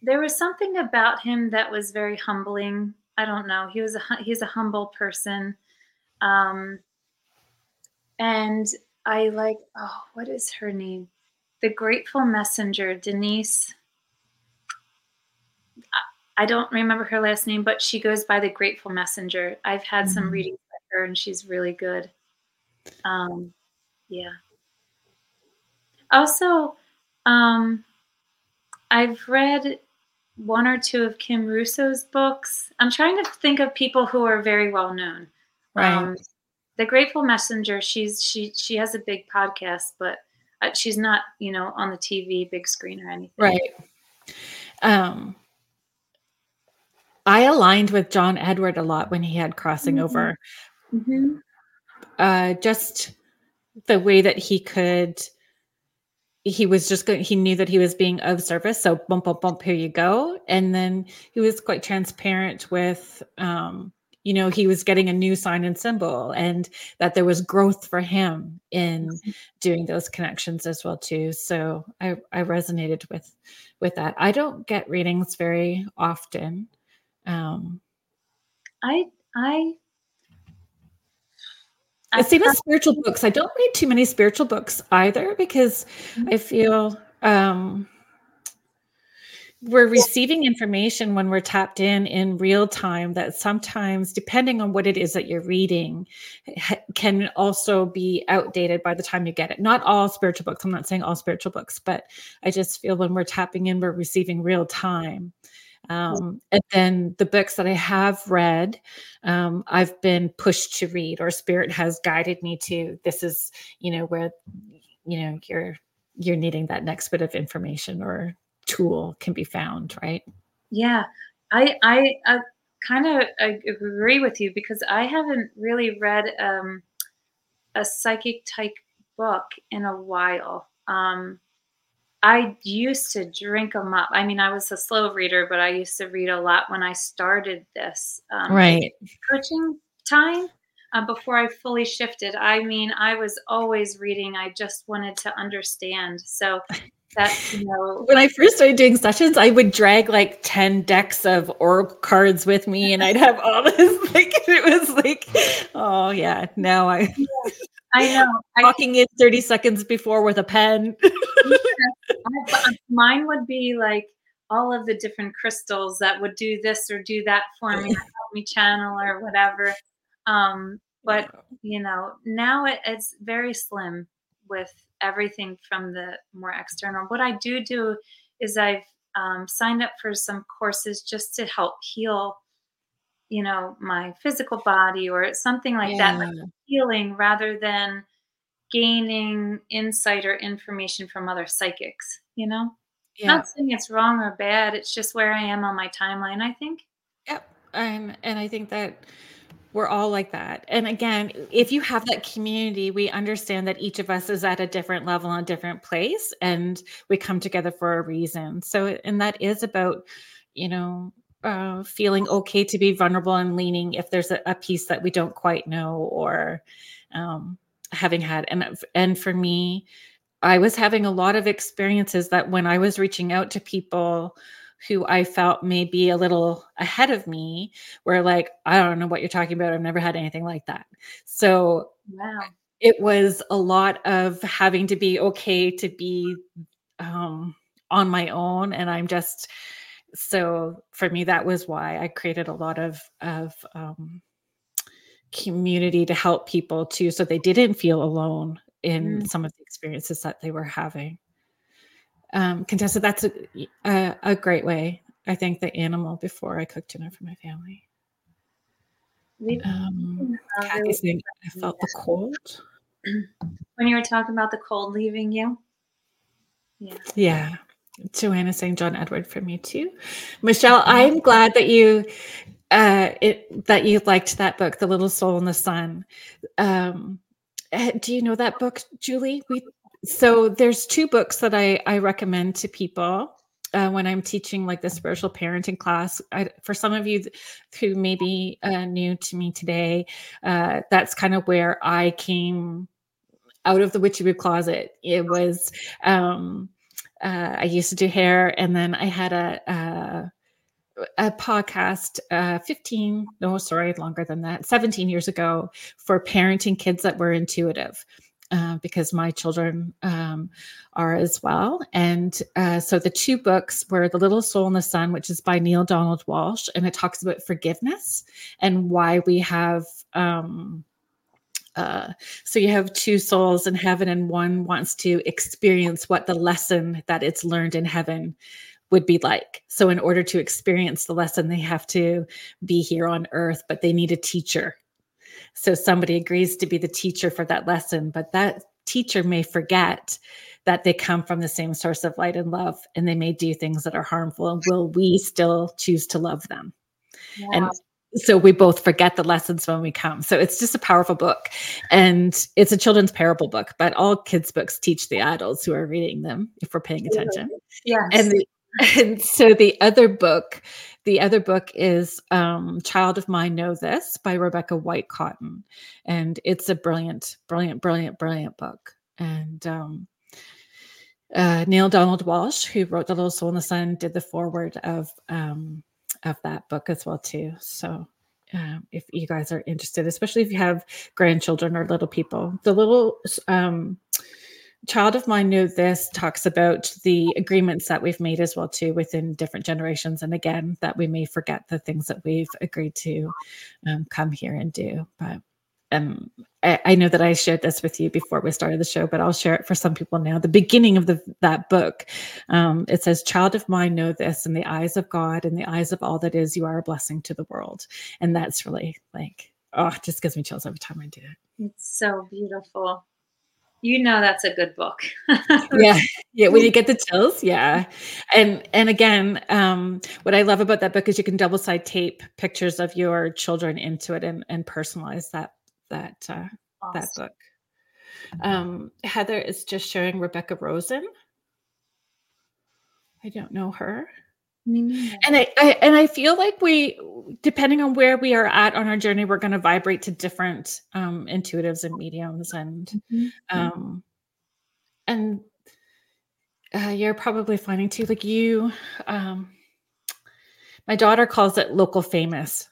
there was something about him that was very humbling. I don't know. He was a he's a humble person. Um and I like oh what is her name? The Grateful Messenger, Denise. I don't remember her last name, but she goes by the Grateful Messenger. I've had some Mhm. readings with her, and she's really good. Um, yeah. Also, um, I've read one or two of Kim Russo's books. I'm trying to think of people who are very well known. Um, the Grateful Messenger. She's she she has a big podcast, but uh, she's not you know on the TV big screen or anything. right. Um, I aligned with John Edward a lot when he had crossing Mhm. over. Hmm uh just the way that he could he was just going he knew that he was being of service so bump bump bump here you go. And then he was quite transparent with um you know he was getting a new sign and symbol and that there was growth for him in doing those connections as well too. So i i resonated with with that. I don't get readings very often. Um I I. The same with spiritual books. I don't read too many spiritual books either because I feel um, we're receiving information when we're tapped in in real time that sometimes, depending on what it is that you're reading, can also be outdated by the time you get it. Not all spiritual books. I'm not saying all spiritual books, but I just feel when we're tapping in, we're receiving real time. Um, and then the books that I have read, um, I've been pushed to read, or Spirit has guided me to. This is, you know, where, you know, you're you're needing that next bit of information or tool can be found, right? Yeah, I I, I kind of agree with you because I haven't really read um, a psychic type book in a while. Um, I used to drink them up. I mean, I was a slow reader, but I used to read a lot when I started this um, Right. coaching time uh, before I fully shifted. I mean, I was always reading. I just wanted to understand. So that you know, [LAUGHS] When I first started doing sessions, I would drag like 10 decks of oracle cards with me and I'd have all [LAUGHS] this like it was like, oh yeah, now I I know. I [LAUGHS] walking in 30 seconds before with a pen. I- mine would be like all of the different crystals that would do this or do that for me, [LAUGHS] help me channel or whatever. Um, but you know, now it, it's very slim with everything from the more external. What I do do is I've um, signed up for some courses just to help heal, you know, my physical body or something like that, like healing rather than gaining insight or information from other psychics, you know? Yeah. Not saying it's wrong or bad, it's just where I am on my timeline, I think. Yep. and and I think that we're all like that. And again, if you have that community, we understand that each of us is at a different level and a different place, and we come together for a reason. So, and that is about, you know, uh, feeling okay to be vulnerable and leaning if there's a, a piece that we don't quite know or um, having had. And and for me, I was having a lot of experiences that when I was reaching out to people who I felt may be a little ahead of me were like, I don't know what you're talking about. I've never had anything like that. So wow. it was a lot of having to be okay to be um, on my own. And I'm just, so for me, that was why I created a lot of, of, um, community to help people too so they didn't feel alone in mm. some of the experiences that they were having um, Contessa, that's a, a, a great way. I think the animal before I cook dinner for my family. Um, Kathy saying, I felt the cold. [CLEARS THROAT] When you were talking about the cold leaving you. Yeah. Yeah. Joanna saying John Edward for me too. Michelle, I'm glad that you uh it that you liked that book, The Little Soul in the Sun. Um eh, do you know that book, Julie? We so there's two books that I, I recommend to people uh, when I'm teaching like the spiritual parenting class. I, for some of you who may be uh, new to me today, uh, that's kind of where I came out of the witchy boo closet. It was um, uh, I used to do hair, and then I had a, a podcast uh, 15 no sorry longer than that 17 years ago for parenting kids that were intuitive uh, because my children um, are as well. And uh, so the two books were The Little Soul in the Sun, which is by Neale Donald Walsch, and it talks about forgiveness and why we have. Um, uh, so you have two souls in heaven, and one wants to experience what the lesson that it's learned in heaven would be like. So, in order to experience the lesson, they have to be here on earth, but they need a teacher so somebody agrees to be the teacher for that lesson, but that teacher may forget that they come from the same source of light and love and they may do things that are harmful. And will we still choose to love them? Yeah. And so we both forget the lessons when we come. So it's just a powerful book. And it's a children's parable book, but all kids' books teach the adults who are reading them if we're paying attention. Yeah. And the, [LAUGHS] and so the other book the other book is um, child of mine know this by Rebecca Whitecotton. And it's a brilliant brilliant brilliant brilliant book. And um, uh, Neale Donald Walsch, who wrote the little soul in the sun did the foreword of um, of that book as well too. So um, if you guys are interested especially if you have grandchildren or little people. The little um, child of mine know this talks about the agreements that we've made as well too within different generations and again that we may forget the things that we've agreed to um, come here and do but um, I, I, know that I shared this with you before we started the show, but I'll share it for some people now. The beginning of the that book, um, it says, "Child of mine, know this: in the eyes of God, in the eyes of all that is, you are a blessing to the world." And that's really like, oh, it just gives me chills every time I do it. It's so beautiful you know that's a good book. [LAUGHS] Yeah yeah when you get the chills yeah. And and again um what i love about that book is you can double side tape pictures of your children into it and and personalize that that uh awesome. that book. Um heather is just showing rebecca rosen. I don't know her and I, I, and I feel like we, depending on where we are at on our journey, we're going to vibrate to different um, intuitives and mediums, and mm-hmm. um, and uh, you're probably finding too, like you. Um, my daughter calls it local famous.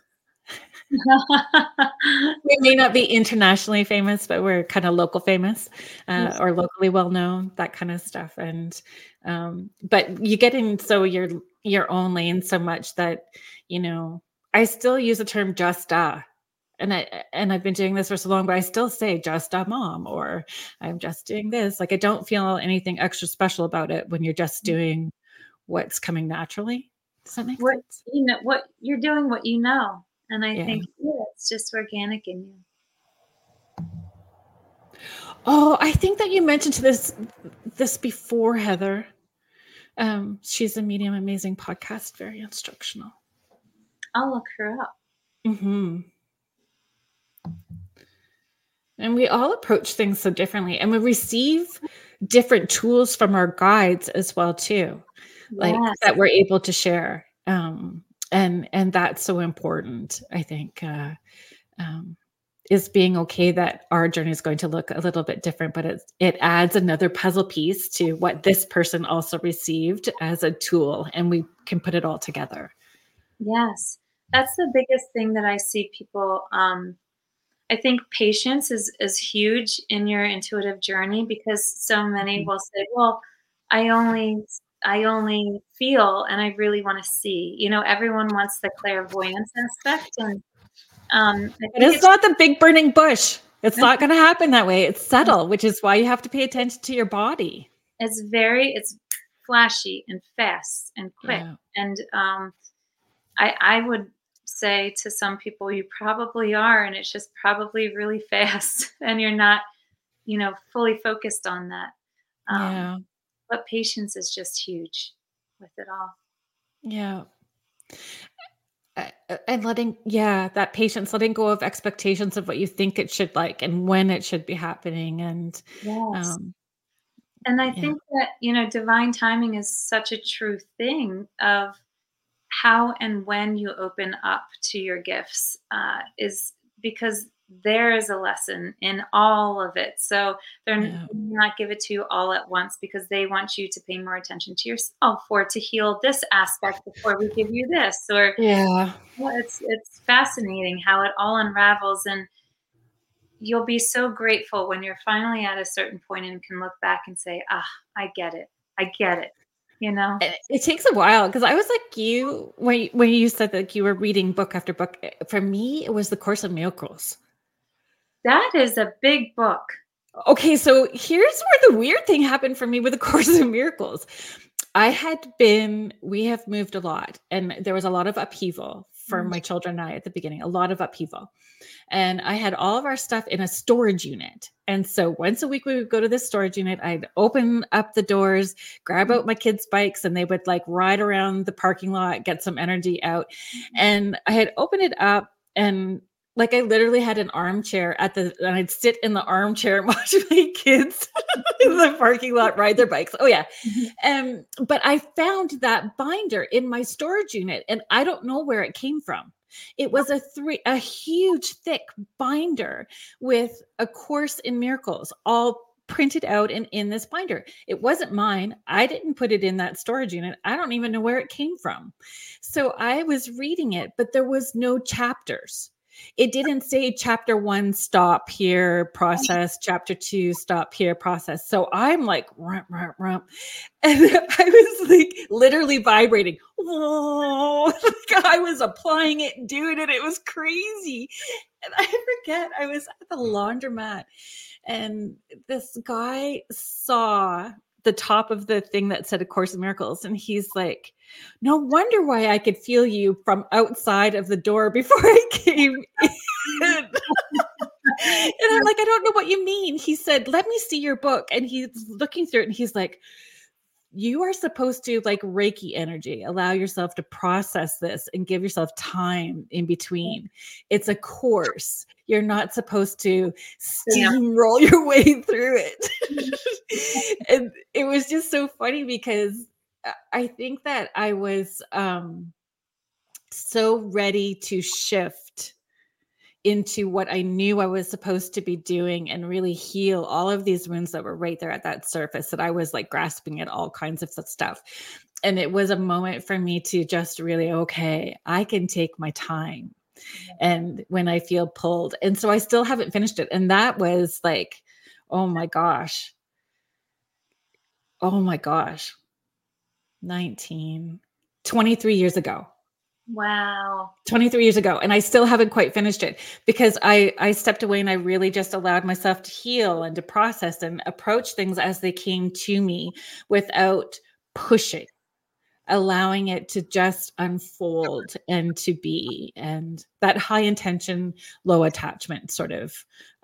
[LAUGHS] we may not be internationally famous, but we're kind of local famous uh, or locally well known, that kind of stuff. And um, but you get in so you're your own lane so much that you know i still use the term just a and i and i've been doing this for so long but i still say just a mom or i'm just doing this. Like i don't feel anything extra special about it when you're just mm. doing what's coming naturally. Does that make what, sense? you know what you're doing what you know and i yeah. think yeah, it's just organic in you. Oh i think that you mentioned this this before heather um, she's a medium amazing podcast, very instructional. I'll look her up. Mm-hmm. And we all approach things so differently, and we receive different tools from our guides as well too, like Yes. that we're able to share. Um, and and that's so important. I think uh, um, is being okay that our journey is going to look a little bit different, but it it adds another puzzle piece to what this person also received as a tool, and we can put it all together. Yes. That's the biggest thing that I see people um I think patience is is huge in your intuitive journey because so many Mhm. will say, "Well, I only I only feel and I really want to see." You know, everyone wants the clairvoyance aspect and um I But think it's it's not the big burning bush. It's not going to happen that way. It's subtle, which is why you have to pay attention to your body. it's very it's flashy and fast and quick Yeah. and um I I would say to some people you probably are and it's just probably really [LAUGHS] fast and you're not you know fully focused on that um Yeah. but patience is just huge with it all Yeah. And letting, yeah, that patience, letting go of expectations of what you think it should like and when it should be happening. And, yes um, and i yeah. think that you know divine timing is such a true thing of how and when you open up to your gifts uh, is because there is a lesson in all of it. So they're Yeah. not give it to you all at once because they want you to pay more attention to yourself or to heal this aspect before we give you this. Or Yeah. well, it's it's fascinating how it all unravels and you'll be so grateful when you're finally at a certain point and can look back and say, ah, I get it. I get it. You know? And it takes a while because I was like you when you, when you said that you were reading book after book. eh, For me, it was the Course of Miracles. That is a big book. Okay, so here's where the weird thing happened for me with the Course in Miracles. I had been, we have moved a lot, and there was a lot of upheaval for Mm. my children and I at the beginning, a lot of upheaval. And I had all of our stuff in a storage unit. And so once a week, we would go to this storage unit. I'd open up the doors, grab out my kids' bikes, and they would like ride around the parking lot, get some energy out. And I had opened it up and like I literally had an armchair at the and I'd sit in the armchair [LAUGHS] and watch my kids [LAUGHS] in the parking lot ride their bikes. Oh yeah. Um, but I found that binder in my storage unit and I don't know where it came from. It was a three a huge thick binder with a course in miracles all printed out and in this binder. It wasn't mine. I didn't put it in that storage unit. I don't even know where it came from. So I was reading it, but there was no chapters. It didn't say chapter one, stop here, mm-hmm. process, chapter two, stop here, process. So I'm like, rump, rump, rump. [LAUGHS] And I was like literally vibrating. Oh, [LAUGHS] like I was applying it and doing it. It was crazy. And I forget, I was at the laundromat and this guy saw the top of the thing that said a course in miracles and he's like no wonder why i could feel you from outside of the door [LAUGHS] before i came in. [LAUGHS] And i'm like i don't know what you mean. He said let me see your book and he's looking through it and he's like you are supposed to like reiki energy allow yourself to process this and give yourself time in between. It's a course. You're not supposed to Yeah. steamroll [LAUGHS] your way through it. [LAUGHS] And it was just so funny because I- i think that i was um so ready to shift into what I knew I was supposed to be doing and really heal all of these wounds that were right there at that surface that I was like grasping at all kinds of stuff. And it was a moment for me to just really, okay, I can take my time. And when I feel pulled. And so I still haven't finished it. And that was like, oh my gosh. Oh my gosh. 19, 23 years ago. Wow. 23 years ago and i still haven't quite finished it because i i stepped away and i really just allowed myself to heal and to process and approach things as they came to me without pushing allowing it to just unfold and to be and that high intention low attachment sort of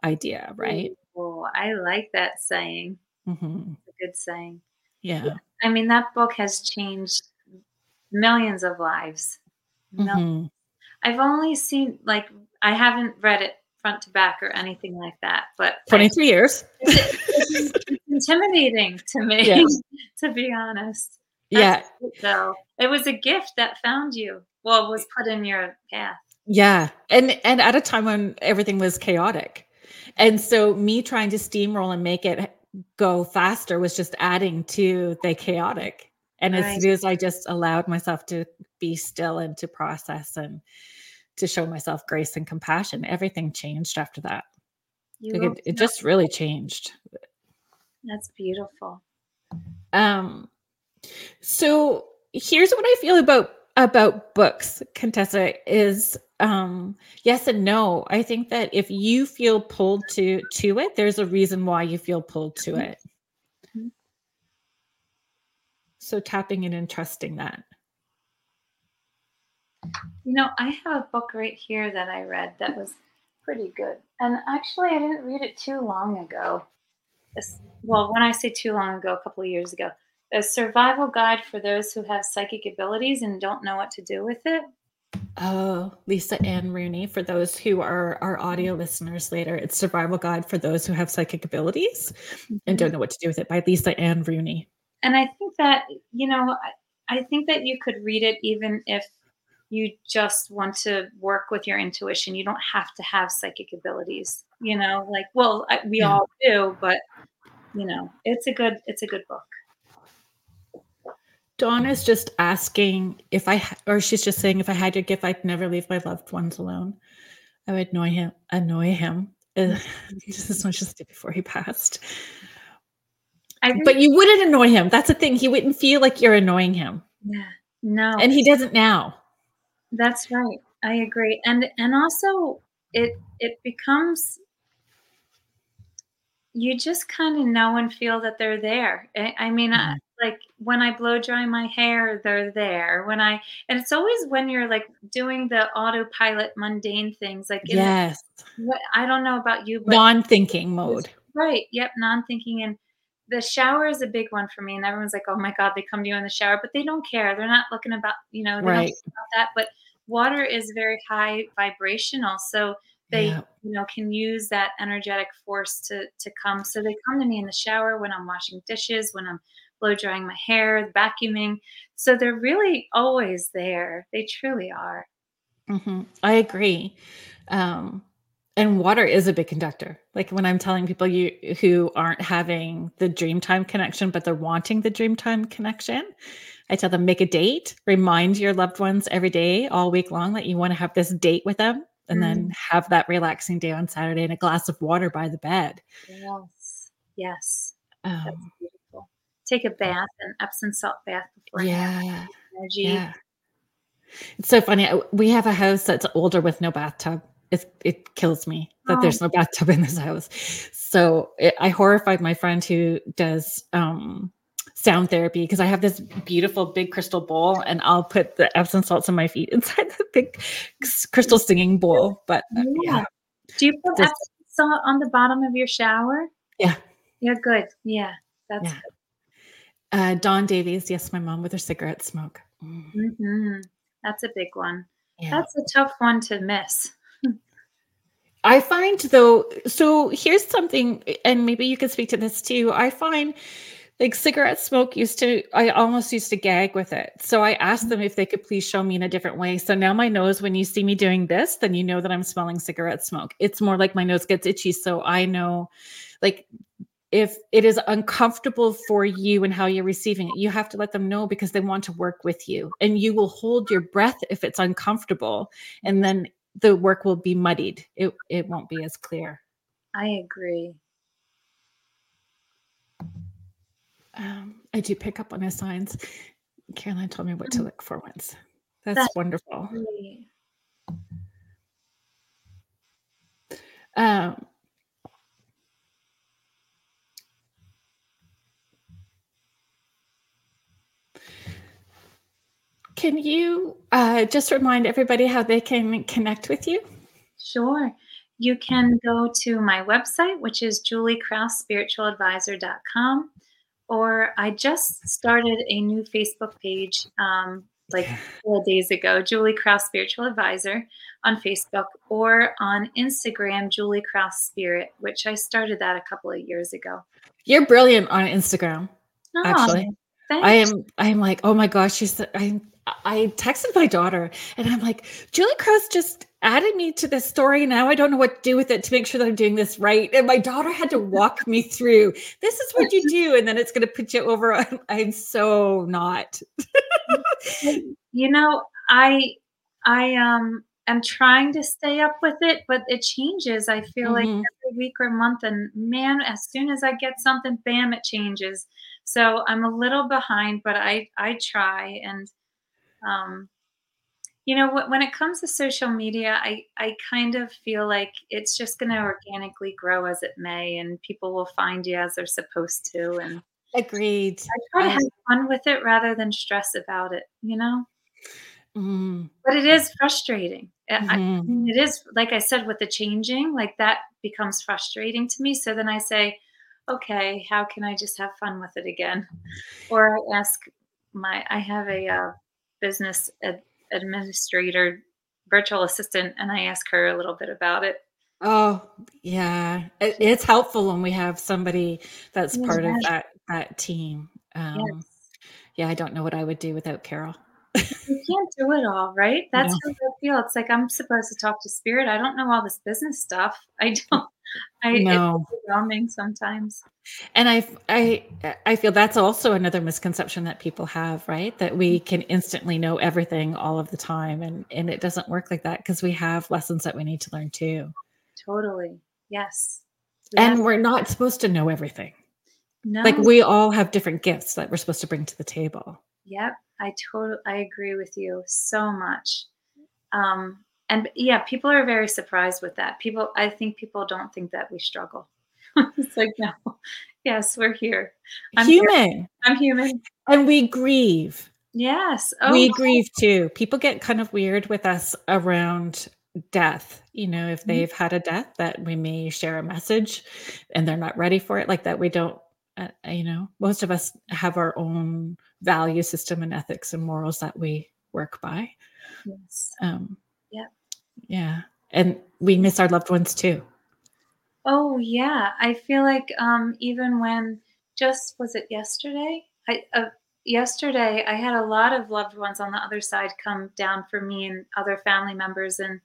idea right Oh, I like that saying. Mhm. It's a good saying. yeah I mean, that book has changed millions of lives. Mil- Mhm. I've only seen like I haven't read it front to back or anything like that. But 23 years. It's, it's, intimidating to me, yeah. [LAUGHS] to be honest. That's yeah. So it was a gift that found you. Well, was put in your path. Yeah. And and at a time when everything was chaotic. And so me trying to steamroll and make it go faster was just adding to the chaotic. And right. as soon as I just allowed myself to be still and to process and to show myself grace and compassion, everything changed after that. Like it, it just really changed. That's beautiful. Um, so here's what I feel about about books, Contessa, is um yes and no. I think that if you feel pulled to to it, there's a reason why you feel pulled to it. Mm-hmm. So tapping in and trusting that. You know, I have a book right here that I read that was pretty good. And actually, I didn't read it too long ago. This, well, when I say too long ago, a couple of years ago, a survival guide for those who have psychic abilities and don't know what to do with it. Oh, Lisa Anne Rooney. For those who are our audio listeners later, it's Survival Guide for Those Who Have Psychic Abilities mm-hmm. and Don't Know What to Do with It by Lisa Anne Rooney. And I think that, you know, I, I think that you could read it even if you just want to work with your intuition. You don't have to have psychic abilities, you know, like, well, I, we yeah. all do, but you know, it's a good, it's a good book. Dawn is just asking if I, or she's just saying, if I had your gift, I'd never leave my loved ones alone. I would annoy him, annoy him. just as much as I did before he passed. But you wouldn't annoy him. That's the thing. He wouldn't feel like you're annoying him. Yeah. No. And he doesn't now. That's right. I agree. And and also it it becomes you just kind of know and feel that they're there. I, I mean, mm-hmm. I, like when I blow dry my hair, they're there. When I and it's always when you're like doing the autopilot mundane things, like yes, the, I don't know about you, but non-thinking mode. Right. Yep. Non-thinking and the shower is a big one for me and everyone's like oh my god they come to you in the shower but they don't care they're not looking about you know right. about that but water is very high vibrational so they yeah. you know can use that energetic force to to come so they come to me in the shower when i'm washing dishes when i'm blow drying my hair vacuuming so they're really always there they truly are mm-hmm. i agree um and water is a big conductor like when i'm telling people you who aren't having the dreamtime connection but they're wanting the dreamtime connection I tell them make a date, remind your loved ones every day, all week long, that you want to have this date with them, and mm. then have that relaxing day on Saturday and a glass of water by the bed. Yes, yes, um, beautiful. Take a bath, an Epsom salt bath before. Yeah, energy. Yeah. It's so funny. We have a house that's older with no bathtub. It, it kills me that oh. there's no bathtub in this house. So it, I horrified my friend who does um, sound therapy because I have this beautiful big crystal bowl and I'll put the Epsom salts on my feet [LAUGHS] inside the big crystal singing bowl. But uh, yeah. yeah. Do you put Just, Epsom salt on the bottom of your shower? Yeah. Yeah, good. Yeah, that's yeah. good. Uh, Dawn Davies, yes, my mom with her cigarette smoke. Mm. Mm-hmm. That's a big one. Yeah. That's a tough one to miss. I find though, so here's something, and maybe you can speak to this too. I find like cigarette smoke used to i almost used to gag with it. So i asked them if they could please show me in a different way. So now my nose when you see me doing this then you know that i'm smelling cigarette smoke. It's more like my nose gets itchy so i know like if it is uncomfortable for you and how you're receiving it you have to let them know because they want to work with you. And you will hold your breath if it's uncomfortable and then the work will be muddied it, it won't be as clear i agree um, I do pick up on his signs. Caroline told me what to mm. look for once. That's, That's wonderful. Um, can you uh, just remind everybody how they can connect with you? Sure. You can go to my website, which is juliekraus.spiritualadvisor.com or I just started a new Facebook page um, like four days ago, Julie Kraus Spiritual Advisor on Facebook or on Instagram, Julie Kraus Spirit, which I started that a couple of years ago. You're brilliant on Instagram. Oh, actually, thanks. I am. I'm like, oh my gosh, she's. I I texted my daughter and I'm like, Julie Cross just added me to this story. Now I don't know what to do with it to make sure that I'm doing this right. And my daughter had to walk me through this is what you do. And then it's going to put you over. I'm, I'm so not. [LAUGHS] you know, I, I, um, am trying to stay up with it, but it changes. I feel mm-hmm. like every week or month. And man, as soon as I get something, bam, it changes. So I'm a little behind, but I, I try and, um, you know when it comes to social media i i kind of feel like it's just going to organically grow as it may and people will find you as they're supposed to and agreed i try to have fun with it rather than stress about it you know mm. but it is frustrating mm-hmm. I, mean, it is like i said with the changing like that becomes frustrating to me so then i say okay how can i just have fun with it again or i ask my i have a uh, business ad- administrator, virtual assistant, and I ask her a little bit about it. Oh, yeah. It, it's helpful when we have somebody that's part of that that team. Um, yes. Yeah, I don't know what I would do without Carol. you can't do it all, right? [LAUGHS] That's no. how I feel. It's like I'm supposed to talk to spirit. I don't know all this business stuff. I [LAUGHS] don't. I know. It's overwhelming sometimes. And I, I, I feel that's also another misconception that people have, right? That we mm-hmm. can instantly know everything all of the time, and and it doesn't work like that because we have lessons that we need to learn too. Totally. Yes. We and we're not supposed to know everything. No. Like we all have different gifts that we're supposed to bring to the table. Yep. I totally I agree with you so much. Um, and yeah, people are very surprised with that. People, I think people don't think that we struggle. [LAUGHS] it's like no, yes, we're here. I'm human. Here. I'm human, and we grieve. Yes, oh, we grieve too. People get kind of weird with us around death you know if mm-hmm. they've mm-hmm. had a death that we may share a message and they're not ready for it like that we don't uh, you know most of us have our own value system and ethics and morals that we work by yes um yeah yeah. And we miss our loved ones too. Oh yeah. I feel like um even when just was it yesterday? I uh, yesterday i had a lot of loved ones on the other side come down for me and other family members and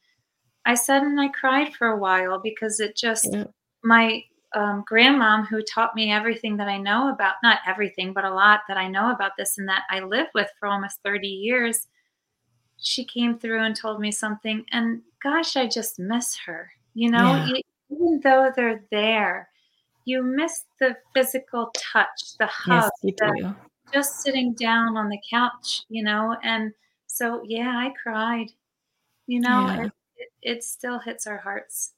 i said and i cried for a while because it just yeah. my um, grandmom who taught me everything that I know about, not everything, but a lot that I know about this and that I lived with for almost 30 years, she came through and told me something. And gosh, I just miss her. You know, yeah. even though they're there, you miss the physical touch, the hug, yes, the, just sitting down on the couch, you know. And so, yeah, I cried. You know, yeah. it, it, it still hits our hearts.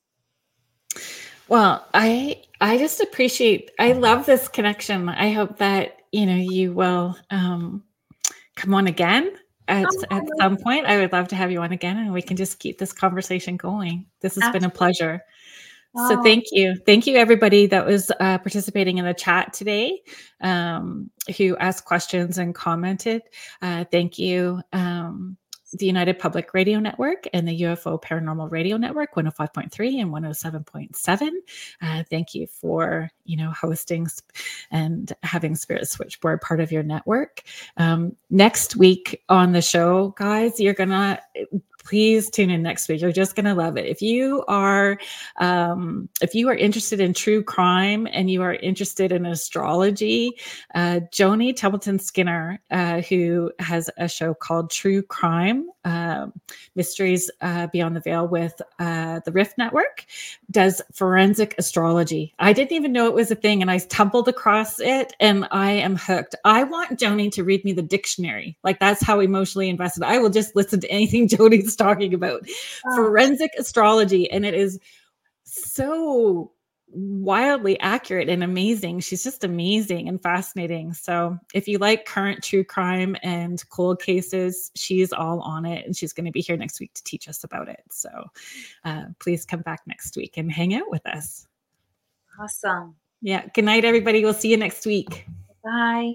Well, I I just appreciate I love this connection. I hope that, you know, you will um come on again at, at some point. I would love to have you on again and we can just keep this conversation going. This has Absolutely. been a pleasure. So thank you. Thank you everybody that was uh, participating in the chat today, um, who asked questions and commented. Uh, thank you. Um, the United Public Radio Network and the UFO Paranormal Radio Network, 105.3 and 107.7. Uh, thank you for, you know, hosting and having Spirit Switchboard part of your network. Um, next week on the show, guys, you're going to please tune in next week. You're just going to love it. If you are, um, if you are interested in true crime and you are interested in astrology, uh, Joni Templeton Skinner, uh, who has a show called True Crime uh, Mysteries Beyond the Veil with uh, the Rift Network, does forensic astrology. I didn't even know it was a thing, and I stumbled across it, and I am hooked. I want Joni to read me the dictionary. Like that's how emotionally invested. I will just listen to anything [LAUGHS] Joni's talking about. Oh. Forensic astrology, and it is so wildly accurate and amazing. She's just amazing and fascinating. So, if you like current true crime and cold cases, she's all on it and she's going to be here next week to teach us about it. So, uh, please come back next week and hang out with us. Awesome. Yeah. Good night, everybody. We'll see you next week. Bye.